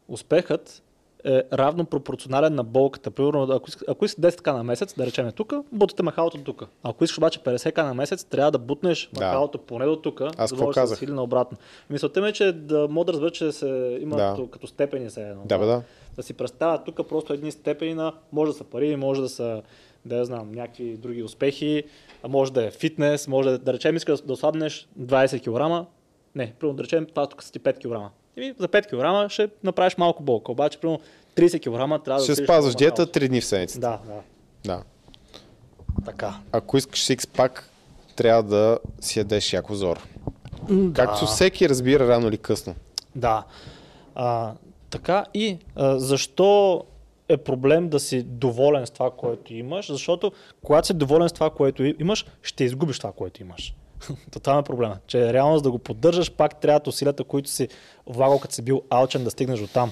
успехът е равно пропорционален на болката. Примерно, ако, ако искаш 10к на месец, да речем тук, бутате махалото тук. Ако искаш обаче 50к на месец, трябва да бутнеш да. махалото поне до тук, за да може да сили наобратно. Мисълта ми е, че да мога да разбера, че се има да. като, като степени се едно. Да, да. да. да си представя тук просто едни степени на, може да са пари, може да са да я знам, някакви други успехи, може да е фитнес, може да, да речем искаш да осладнеш 20 кг, не, примерно да речем това тук са ти 5 кг. И за 5 кг ще направиш малко болка, обаче примерно 30 кг трябва ще да Ще спазваш диета 3 дни в седмицата. Да, да. Да. Така. Ако искаш сикс пак, трябва да си ядеш яко зор. Да. Както всеки разбира рано или късно. Да. А, така и а, защо е проблем да си доволен с това, което имаш, защото когато си доволен с това, което имаш, ще изгубиш това, което имаш. Това е проблема. Че реално за да го поддържаш, пак трябва усилията, които си влагал, като си бил алчен, да стигнеш до там.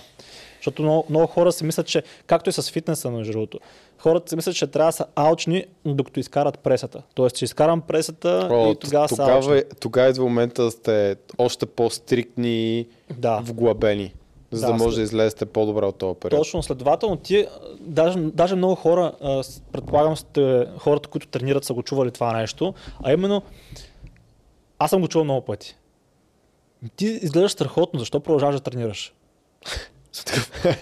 Защото много, много хора си мислят, че, както и с фитнеса, между другото, хората си мислят, че трябва да са алчни, докато изкарат пресата. Тоест, че изкарам пресата О, и тогава, тогава са алчни. Тогава идва момента да сте още по-стриктни, да. вглъбени за да, да може след... да излезете по-добре от този период. Точно, следователно, ти, даже, даже много хора, предполагам сте хората, които тренират, са го чували това нещо, а именно, аз съм го чувал много пъти. Ти изглеждаш страхотно, защо продължаваш да тренираш?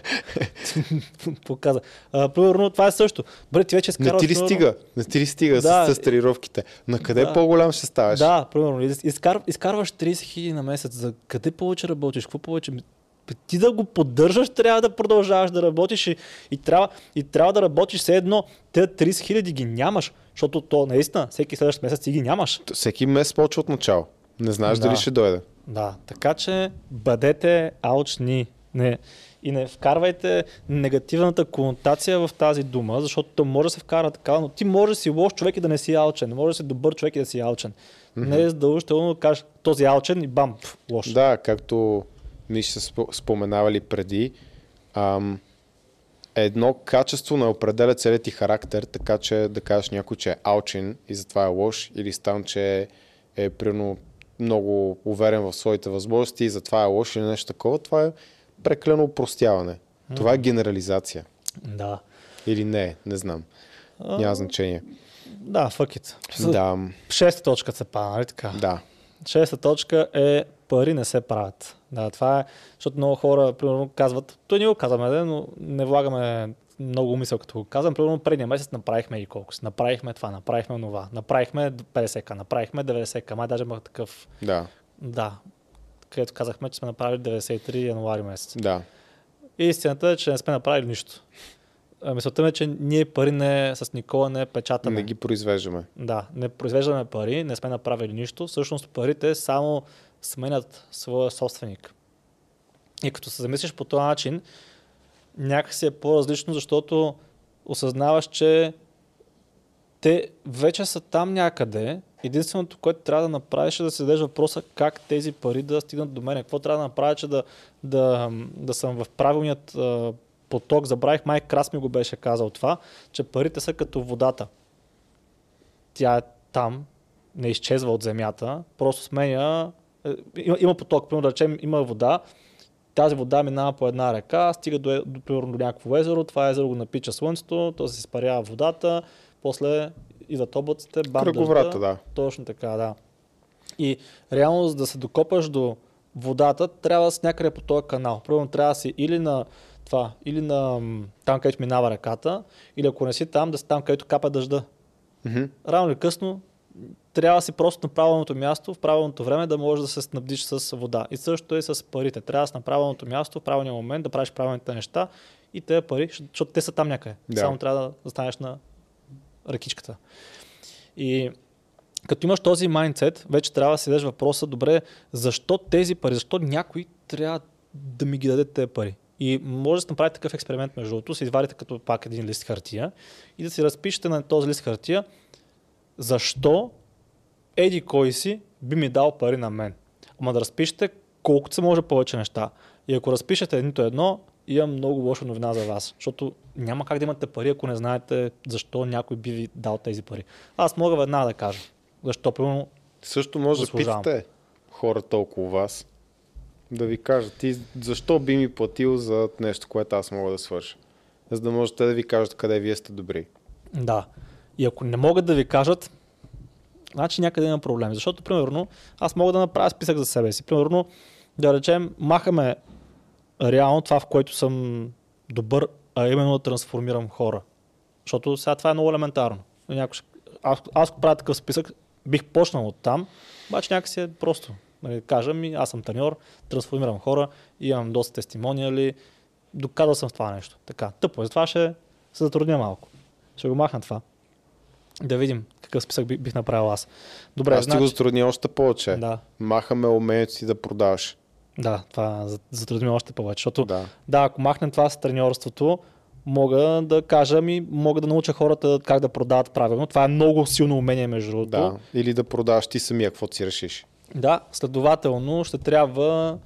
Показа. А, примерно, това е също. Бре, ти вече скарваш... Не ти ли стига? Не ти ли стига да, с, с тренировките? На къде да, по-голям ще ставаш? Да, примерно. Изкар, изкарваш 30 хиляди на месец. За къде повече работиш? Какво повече? Ти да го поддържаш, трябва да продължаваш да работиш и, и, трябва, и трябва да работиш все едно. Те 30 хиляди ги нямаш, защото то наистина всеки следващ месец ти ги нямаш. Всеки месец почва от начало. Не знаеш да. дали ще дойде. Да, така че бъдете алчни. Не, и не вкарвайте негативната конотация в тази дума, защото то може да се вкара така, но ти може да си лош човек и да не си алчен. Може да си добър човек и да си алчен. Mm-hmm. Не е задължително да кажеш този алчен и бам, пф, лош. Да, както мисля, са споменавали преди, ам, едно качество не определя целият ти характер, така че да кажеш някой, че е алчен и затова е лош, или стан, че е, е примерно много уверен в своите възможности и затова е лош или нещо такова, това е преклено упростяване. Mm-hmm. Това е генерализация. Да. Или не, не знам. Няма значение. Да, fuck it. Да. Шеста точка се пада, нали така? Да. Шеста точка е пари не се правят. Да, това е, защото много хора, примерно, казват, то ние го казваме, но не влагаме много умисъл, като го казвам. Примерно предния месец направихме и колко си. Направихме това, направихме това. Направихме 50к, направихме 90к. Май даже имах такъв, Да, да, където казахме, че сме направили 93 януари месец. да. И истината е, че не сме направили нищо. Мисълта ми е, че ние пари не, с Никола не печатаме. Не ги произвеждаме. Да, не произвеждаме пари, не сме направили нищо. Всъщност парите само сменят своя собственик. И като се замислиш по този начин, някакси е по-различно, защото осъзнаваш, че те вече са там някъде. Единственото, което трябва да направиш е да си зададеш въпроса как тези пари да стигнат до мен. Какво трябва да направя, че да, да, да съм в правилният поток. Забравих, май Крас ми го беше казал това, че парите са като водата. Тя е там, не изчезва от земята, просто сменя. Е, Има, има поток, примерно да речем, има вода, тази вода минава по една река, стига до, е- до, примерно, до някакво езеро, това езеро го напича слънцето, то се изпарява водата, после идват облаците, бам Кръговрата, да. Точно така, да. И реално, за да се докопаш до водата, трябва си някъде по този канал. Примерно трябва да си или на това, или на там, където минава реката, или ако не си там, да си там, където капа дъжда. Мгм. Рано или късно трябва да си просто на правилното място, в правилното време да можеш да се снабдиш с вода. И също е с парите. Трябва да си на правилното място, в правилния момент, да правиш правилните неща и тези пари, защото те са там някъде. Да. Само трябва да застанеш на ръкичката. И като имаш този майндсет, вече трябва да си дадеш въпроса, добре, защо тези пари, защо някой трябва да ми ги даде тези пари? И може да се направи такъв експеримент, между другото, се извадите като пак един лист хартия и да си разпишете на този лист хартия защо еди кой си би ми дал пари на мен. Ама да разпишете колкото се може повече неща. И ако разпишете нито едно, имам много лоша новина за вас. Защото няма как да имате пари, ако не знаете защо някой би ви дал тези пари. Аз мога веднага да кажа. Защо, примерно, Също може да питате хората около вас да ви кажат ти защо би ми платил за нещо, което аз мога да свърша. За да можете да ви кажат къде вие сте добри. Да. И ако не могат да ви кажат, значи някъде има проблем. Защото, примерно, аз мога да направя списък за себе си. Примерно, да речем, махаме реално това, в което съм добър, а именно да трансформирам хора. Защото сега това е много елементарно. Някой, аз, аз правя такъв списък, бих почнал от там, обаче някакси е просто. Нали, кажа ми, аз съм треньор, трансформирам хора, имам доста тестимониали, доказал съм това нещо. Така, тъпо е. Затова ще се затрудня малко. Ще го махна това. Да видим какъв списък бих, направил аз. Добре, аз ти го затрудня още повече. Да, Махаме умението си да продаваш. да, това за- затрудни още повече. Защото Да. Да, ако махнем това с треньорството, мога да кажа ми, мога да науча хората как да продават правилно. Това е много силно умение, между другото. да. Или да продаваш ти самия, каквото си решиш. да, следователно ще трябва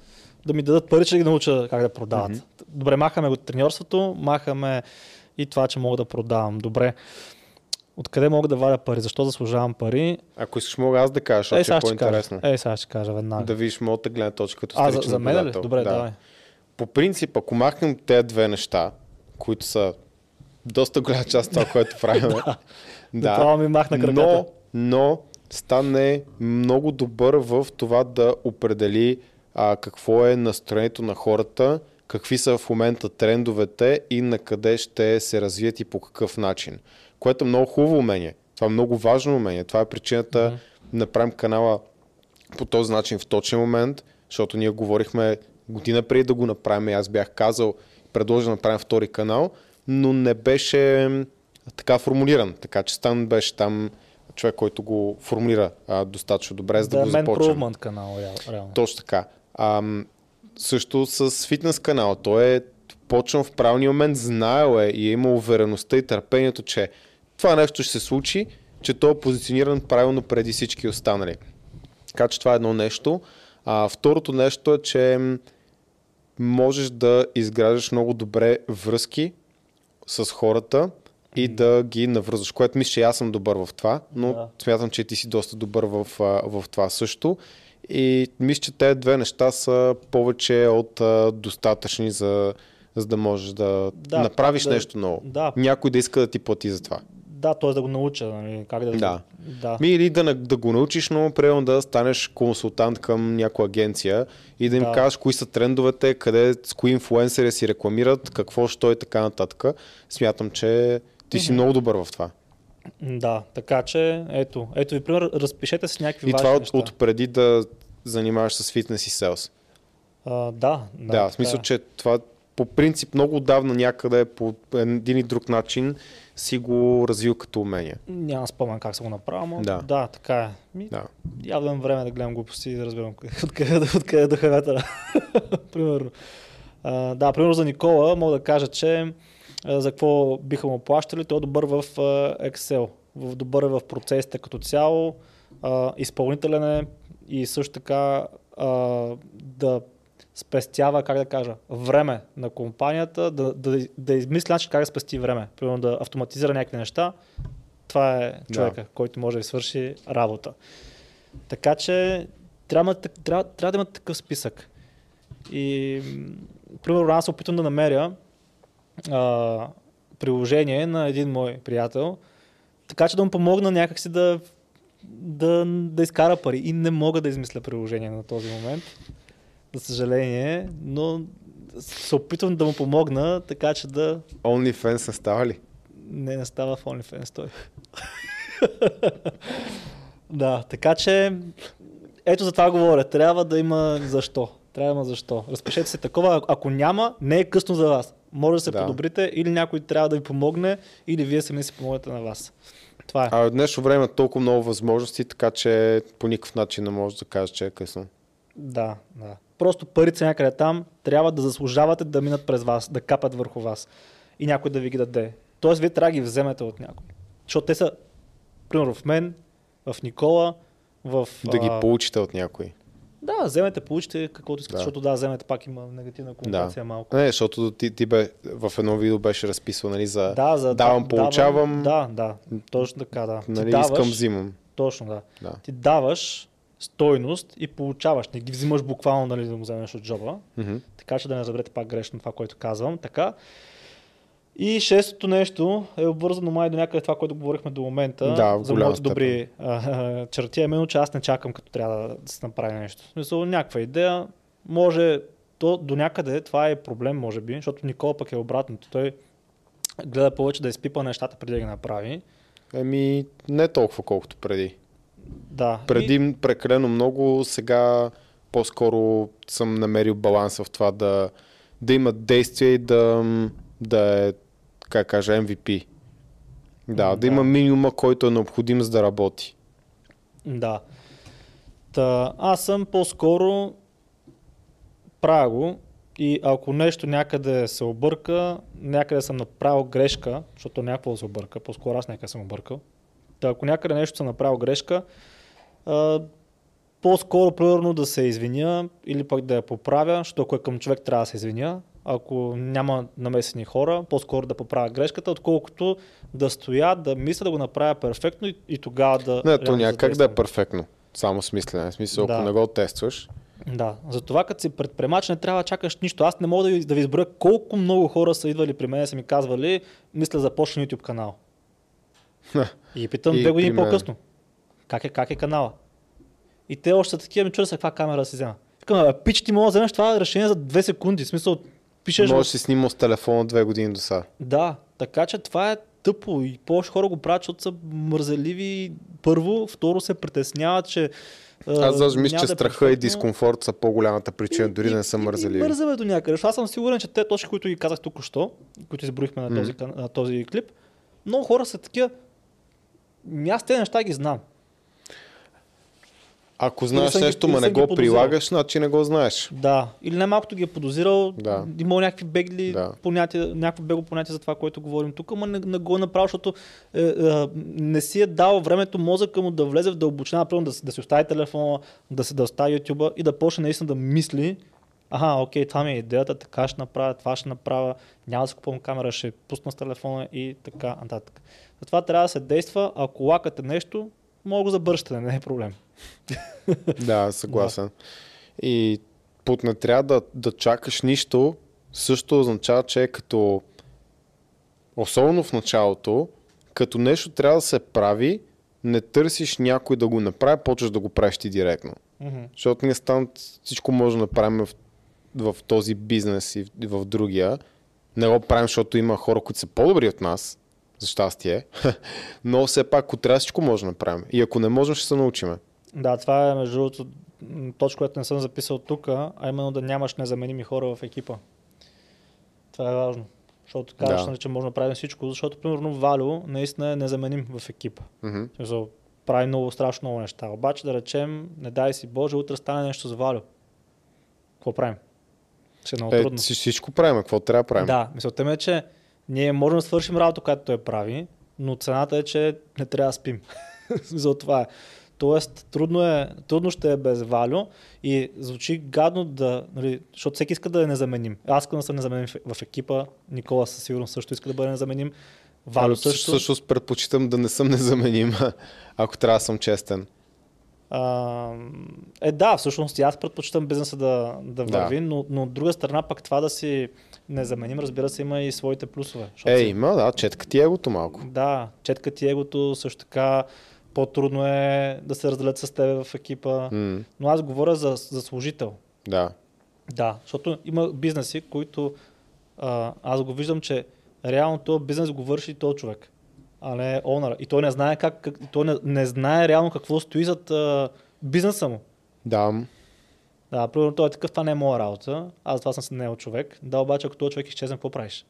да ми дадат пари, че да ги науча как да продават. Мгм. Добре, махаме го треньорството, махаме и това, че мога да продавам. Добре. Откъде мога да вадя пари? Защо заслужавам пари? Ако искаш, мога аз да кажа, защото Е, е, сега по-интересно. Е, сега ще кажа веднага. Да видиш моята гледна точка като а, за, за мен ли? Добре, да. давай. По принцип, ако махнем тези две неща, които са доста голяма част от това, което правим, Направо ми махна краката. но, но стане много добър в това да определи а, какво е настроението на хората, какви са в момента трендовете и на къде ще се развият и по какъв начин. Което е много хубаво умение. Това е много важно умение. Това е причината Мгм. да направим канала по този начин в точен момент, защото ние говорихме година преди да го направим. и Аз бях казал, предложил да направим втори канал, но не беше така формулиран. Така че Стан беше там човек, който го формулира а, достатъчно добре, за да, да, го мен започнем. Improvement канал, реал- реално. Точно така. Ам, също с фитнес канала. Той е почнал в правилния момент, знаел е и е имал увереността и търпението, че това нещо ще се случи, че той е позициониран правилно преди всички останали. Така че това е едно нещо. А, второто нещо е, че можеш да изграждаш много добре връзки с хората и да ги навързваш, което мисля, че аз съм добър в това, но Да. смятам, че ти си доста добър в, в това също. И мисля, че тези две неща са повече от а, достатъчни за, за да можеш да, Да, направиш да- нещо ново. Да, Някой да иска да ти плати за това. Да, т.е. да го науча, нали, как да... Да. да. Ми или да, да го научиш, но примерно да станеш консултант към някоя агенция и да им Да. кажеш кои са трендовете, къде, с кои инфлуенсъри си рекламират, какво, що и така нататък. Смятам, че ти си много добър в това. Да, така че, ето, ето ви пример, разпишете си някакви И важни това от, от преди да занимаваш с фитнес и селс. А, да, да, Да, в смисъл, е. че това по принцип много отдавна някъде по един и друг начин си го развил като умение. Няма спомен как съм го направил, но Да. да, така е. Ми, Да. явно време да гледам глупости и да разбирам откъде, откъде да вятъра. примерно. А, да, примерно за Никола мога да кажа, че за какво биха му плащали, той е добър в Excel, в, добър е в процесите като цяло, а, изпълнителен е и също така а, да спестява, как да кажа, време на компанията, да, да, да измисли начин как да спести време. Примерно да автоматизира някакви неща. Това е човека, който може да ви свърши работа. Така че трябва, да- трябва, трябва да има такъв списък. И, примерно, аз се опитвам да намеря а, приложение на един мой приятел, така че да му помогна някакси да, да, да изкара пари. И не мога да измисля приложение на този момент, за съжаление, но се опитвам да му помогна, така че да OnlyFans не става ли? не, не става в OnlyFans той. да, така че ето за това говоря. Трябва да има защо. Трябва да има защо. Разпишете се такова. Ако няма, не е късно за вас. Може да се Да. подобрите или някой трябва да ви помогне, или вие сами си помогнете на вас. Това е. А в днешно време толкова много възможности, така че по никакъв начин не можеш да кажеш, че е късно. Да, да. Просто парите някъде там, трябва да заслужавате да минат през вас, да капат върху вас и някой да ви ги даде. Тоест, вие трябва да ги вземете от някой. Защото те са, примерно в мен, в Никола, в... Да ги а, получите от някой. Да, вземете, получите каквото искате, Да. защото да, вземете пак има негативна конотация малко. Не, защото ти, ти бе, в едно видео беше разписал, нали, за Да, за давам, получавам, Да, да, точно така, да. нали, Ти даваш, искам, взимам. Точно, да. Да. Ти даваш стойност и получаваш. Не ги взимаш буквално, нали, да му вземеш от джоба. Мгм. Така че да не разберете пак грешно това, което казвам. Така. И шестото нещо е обвързано май до някъде това, което говорихме до момента. Да, за моите добри а, черти, а именно, че аз не чакам като трябва да се направи нещо. В смисъл, някаква идея, може то до някъде, това е проблем, може би, защото Никола пък е обратното. Той гледа повече да изпипа нещата преди да ги направи. Еми, не толкова колкото преди. Да. Преди И, прекалено много, сега по-скоро съм намерил баланса в това да, да има действие и да, да е, как кажа, MVP. Да, да, Да. има минимума, който е необходим за да работи. Да. Та, аз съм по-скоро правя го и ако нещо някъде се обърка, някъде съм направил грешка, защото някакво се обърка, по-скоро аз някъде съм объркал. Та, ако някъде нещо съм направил грешка, а, по-скоро примерно да се извиня или пък да я поправя, защото ако е към човек трябва да се извиня, ако няма намесени хора, по-скоро да поправя грешката, отколкото да стоя, да мисля да го направя перфектно и, и тогава да... Не, то реално няма как да е перфектно. Само с мислене. В смисъл, ако Да. не го тестваш. Да, затова като си предприемач не трябва да чакаш нищо. Аз не мога да ви, да ви изброя колко много хора са идвали при мен и са ми казвали, мисля започна YouTube канал. И питам И две години при мен. по-късно. Как е, как е канала? И те още са такива, ми чудя се каква камера да си взема. Викам, "Абе, пич, ти мога да вземеш това решение за две секунди. В смисъл, пишеш... Може да си снимал с телефона две години до сега. Да, така че това е тъпо и повече хора го правят, защото са мързеливи. Първо, второ се притесняват, че Аз даже мисля, че да е страха и дискомфорт са по-голямата причина, дори да не са И- и- мързеливи. И мързаме до някъде. Аз съм сигурен, че те точки, които ги казах тук що, които изброихме на този, кан- на този клип, много хора са такива. «Ми Аз тези неща ги знам. Ако знаеш нещо, ма не го подозирал. прилагаш, значи не го знаеш. Да. Или най-малкото ги е подозирал, Да. имал някакви бегли Да. понятия, някакво бегло понятие за това, което говорим тук, ама не, не го е направил, защото е, е, не си е дал времето мозъка му да влезе в дълбочина, например да, да си остави телефона, да си да остави YouTube и да почне наистина да мисли Аха, окей, това ми е идеята, така ще направя, това ще направя, няма да си купувам камера, ще пусна с телефона и така нататък. Затова трябва да се действа, ако лакате нещо, мога да го забършите, не е проблем. Да, съгласен. И под не трябва да, да чакаш нищо, също означава, че е като особено в началото, като нещо трябва да се прави, не търсиш някой да го направи, почваш да го правиш ти директно. Мгм. Защото ние стан всичко може да направим в, в този бизнес и в, и в другия. Не го правим, защото има хора, които са по-добри от нас, за щастие. Но все пак, ако трябва, всичко може да направим. И ако не можем, ще се научиме. Да, това е между другото точка, която не съм записал тук, а именно да нямаш незаменими хора в екипа. Това е важно. Защото казваш, Да. нали, че може да правим всичко, защото примерно Валю наистина е незаменим в екипа. В смисъл, прави много страшно много неща. Обаче да речем, не дай си Боже, утре стане нещо с Валю. Какво правим? Ще е много Е, трудно. си- всичко правим. Какво трябва да правим? Да, мисълта ми е, че ние можем да свършим работа, която той прави, но цената е, че не трябва да спим. За това е. Тоест, трудно, е, трудно ще е без Валю и звучи гадно да, нали, защото всеки иска да е незаменим. Аз искам да съм незаменим в, екипа, Никола със сигурност също иска да бъде незаменим. Валю Ами, също. Всъщност предпочитам да не съм незаменим, ако трябва да съм честен. А, е, да, всъщност аз предпочитам бизнеса да, да Да. върви, но, но от друга страна пък това да си незаменим, разбира се, има и своите плюсове. Е, си- има, да, четка ти егото малко. Да, четка ти егото, също така по-трудно е да се разделят с теб в екипа. М, Но аз говоря за, за служител. да. Да, защото има бизнеси, които а, аз го виждам, че реално този бизнес го върши този човек, а не онъра. И той не знае как, как той не, не знае реално какво стои зад а, бизнеса му. Да, Да, примерно той е такъв, това не е моя работа, аз това съм него човек. Да, обаче ако този човек изчезне, какво правиш?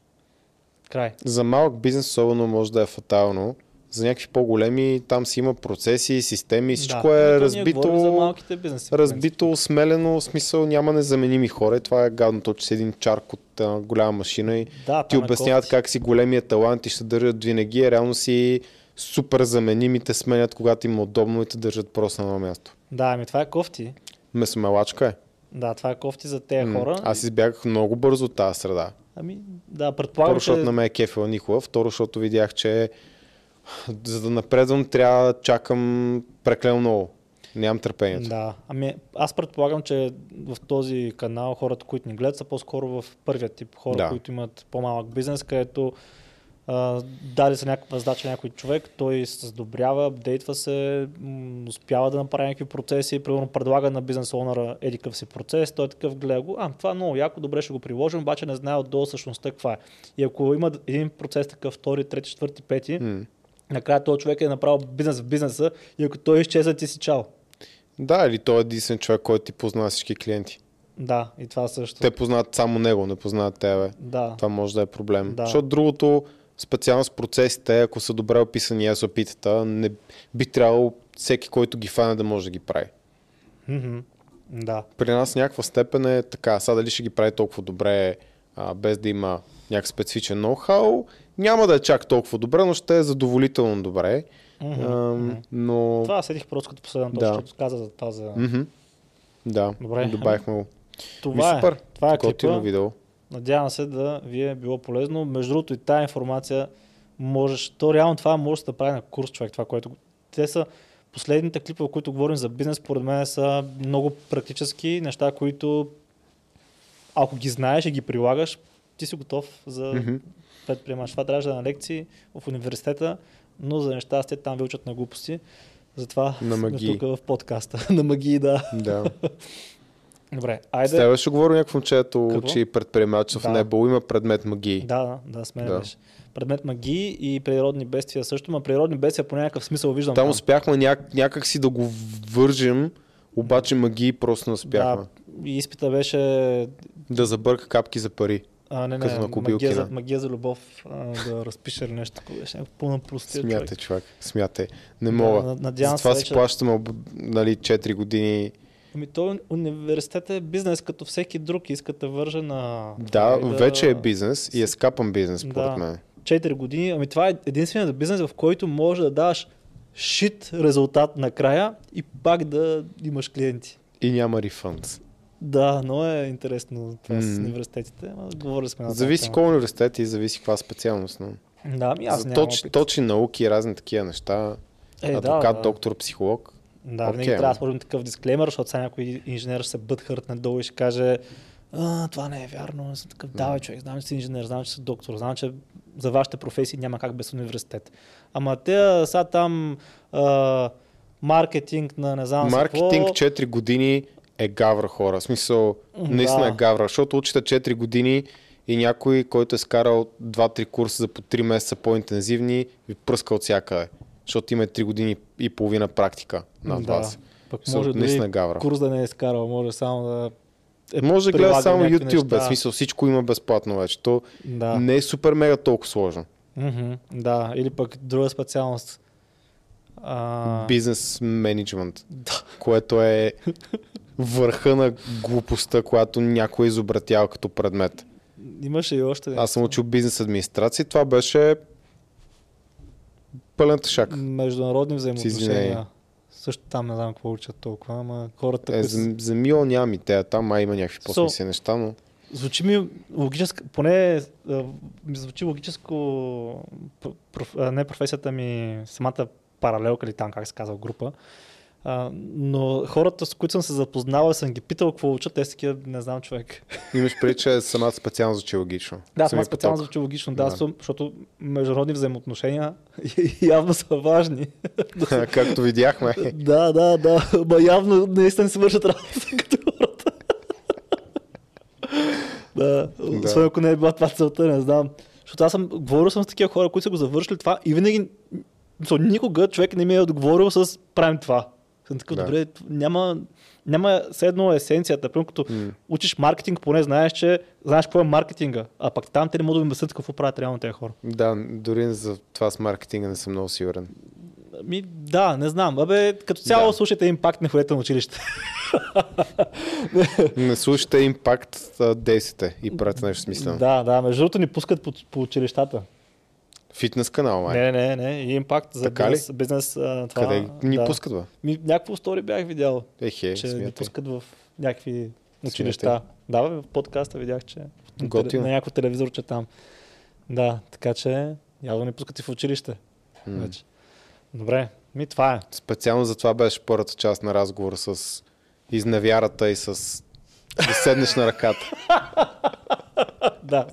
Край. за малък бизнес особено може да е фатално. За някакви по-големи там си има процеси, системи, всичко да. е ние говорим за разбито, малките бизнеси. разбито, смелено, в смисъл няма незаменими хора. Това е гадното, че си един чарк от а, голяма машина и Да, ти е обясняват кофти. как си големия талант и ще държат винаги, а реално си супер заменимите сменят, когато им е удобно и те държат просто на едно място. Да, ами това е кофти. Месомелачка е. Да, това е кофти за тези хора. Аз избягах много бързо от тази среда. Ами, да, Първо, предполагам, защото че... на мен е кефила Никола, второ, защото видях, че за да напредвам трябва да чакам преклено много. Нямам търпението. Да, ами аз предполагам, че в този канал хората, които ни гледат, са по-скоро в първия тип хора, Да. които имат по-малък бизнес, където а, дали са някаква задача някой човек, той се задобрява, апдейтва се, м, успява да направи някакви процеси, примерно предлага на бизнес онъра еди какъв си процес, той е такъв гледа го, а това е много яко, добре ще го приложим, обаче не знае отдолу същността каква е. И ако има един процес такъв, втори, трети, четвърти, пети, М. накрая този човек е направил бизнес в бизнеса и ако той изчезва, ти си чао. Да, или той е единствен човек, който ти познава всички клиенти. Да, и това също. Те познават само него, не познават тебе. Да. Това може да е проблем. Да. Защото другото, специално с процесите, ако са добре описани SOP-тата, не би трябвало всеки, който ги фане да може да ги прави. Мгм. Да. При нас някаква степен е така. Сега дали ще ги прави толкова добре, а, без да има някакъв специфичен ноу-хау, няма да е чак толкова добре, но ще е задоволително добре. Ам, Мгм. но... Това седих просто като последна Да. точка, защото каза за това за... Мгм. Да, Добре. добавихме го. Това Ми, е. супер. Това е Готино клипа. видео. Надявам се да ви е било полезно. Между другото и тази информация можеш, то реално това може да прави на курс, човек, това, което... Те са последните клипове, които говорим за бизнес, според мен са много практически неща, които ако ги знаеш и ги прилагаш, ти си готов за Мгм. Предприемаш. Това трябваше да е на лекции в университета, но за нещастие там ви учат на глупости. Затова На магии. тук в подкаста. на магии, да. Да. Добре, С айде. тебе ще говори някакво момчето, учи предприемачество в Да. Небо, има предмет магии. Да, да, да, сме Да. беше. Предмет магии и природни бедствия също, но природни бедствия по някакъв смисъл виждам. Там успяхме няк- някак си да го вържем, обаче магии просто не успяхме. Да, и изпита беше Да забърка капки за пари. А, не, не, Като магия, за, магия за любов, а, да разпише ли нещо такова. Беше някакво пълна простия Смятай, човек. човек. Смятай. Не Да, мога. над- надявам Затова се си вече- плащаме об- нали, 4 години. Ами то университет е бизнес като всеки друг. Иска да върже на... Да, и вече е бизнес и е скапан бизнес, според Да. мен. 4 години. Ами това е единственият бизнес, в който може да даваш шит резултат накрая и пак да имаш клиенти. И няма рефънд. Да, но е интересно това с М. университетите. Ама говорили сме на Зависи кой университет и зависи каква специалност. Но. Да, ами аз За нямам точ, опит. точни науки и разни такива неща. Е, Адвокат, да. доктор, психолог. Да, винаги Окей, трябва да сложим такъв дисклеймер, защото сега някой инженер ще се бъдхъртне долу и ще каже а, това не е вярно, аз съм такъв, давай човек, знам, че си инженер, знам, че си доктор, знам, че за вашите професии няма как без университет. Ама те са там а, маркетинг на не знам Маркетинг какво. 4 години е гавра хора. В смисъл, наистина Да. е гавра, защото учите 4 години и някой, който е скарал 2-3 курса за по 3 месеца по-интензивни, ви пръска от всякъде. Защото има 3 години и половина практика над да. вас. Пък Мисъл, може наистина дори гавра. курс да не е изкарал, може само да е Може да гледа само YouTube, без смисъл всичко има безплатно вече. То Да. не е супер мега толкова сложно. Мгм, да, или пък друга специалност. А, Бизнес менеджмент, да. което е върха на глупостта, която някой е изобретял като предмет. Имаше и още. Аз съм учил бизнес администрация. Това беше пълен тъшак. Международни взаимоотношения. Също там не знам какво учат толкова, ама хората, Е, които... за, за Мило нямам и те, там май има някакви So- по-смислени неща, но Звучи ми логическо, поне ми звучи логическо, пр- проф, не професията ми, самата паралелка или там, как се казва, група. А, но хората, с които съм се запознавал, съм ги питал какво учат, те са такива, не знам човек. имаш преди, че самата специално звучи логично. Да, Самия това специално звучи логично, да, Да. Съм, защото международни взаимоотношения явно са важни. Както видяхме. да, да, да, ма явно наистина си вършат работа като хората. да, освен ако не е била това целта, не знам. Защото аз съм, говорил съм с такива хора, които са го завършили това и винаги, никога човек не ми е отговорил с правим това. Съм такъв, Да. добре, няма, няма все едно есенцията. Примерно като М. учиш маркетинг, поне знаеш, че знаеш какво е маркетинга. А пък там те не могат да ми обяснят какво правят реално тези хора. Да, дори за това с маркетинга не съм много сигурен. Ми, да, не знам. Абе, като цяло Да. слушайте импакт, не ходете на училище. Не слушайте импакт, а действайте и правете нещо смислено. Да, да, между другото ни пускат по, по училищата. Фитнес канал, май. Не, не, не, и импакт за Така ли? бизнес, бизнес а, това. Къде ни да. пускат, бе? Ми, някакво стори бях видял, Ехе, че ни смятай. пускат в някакви училища. Смятай. Да, бе, в подкаста видях, че Готино. на някакво телевизорче там. Да, така че явно ни пускат и в училище. Вече. Добре, ми това е. Специално за това беше първата част на разговора с изневярата и с да седнеш на ръката. Да,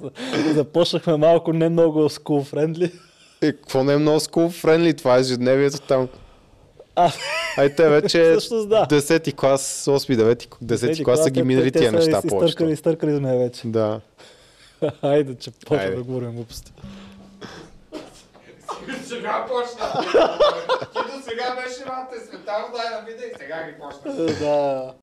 започнахме малко не много school friendly. Е, какво не е много school friendly, това е ежедневието там. А, Ай, те вече Всъщност да. 10 клас, 8, 9, 10 клас са ги минали тия неща Изтъркали, повечето. изтъркали сме вече. Да. Хайде, че Хайде. да говорим глупости. Сега почна. Ти до сега беше малко светал, дай да видя и сега ги почна. Да.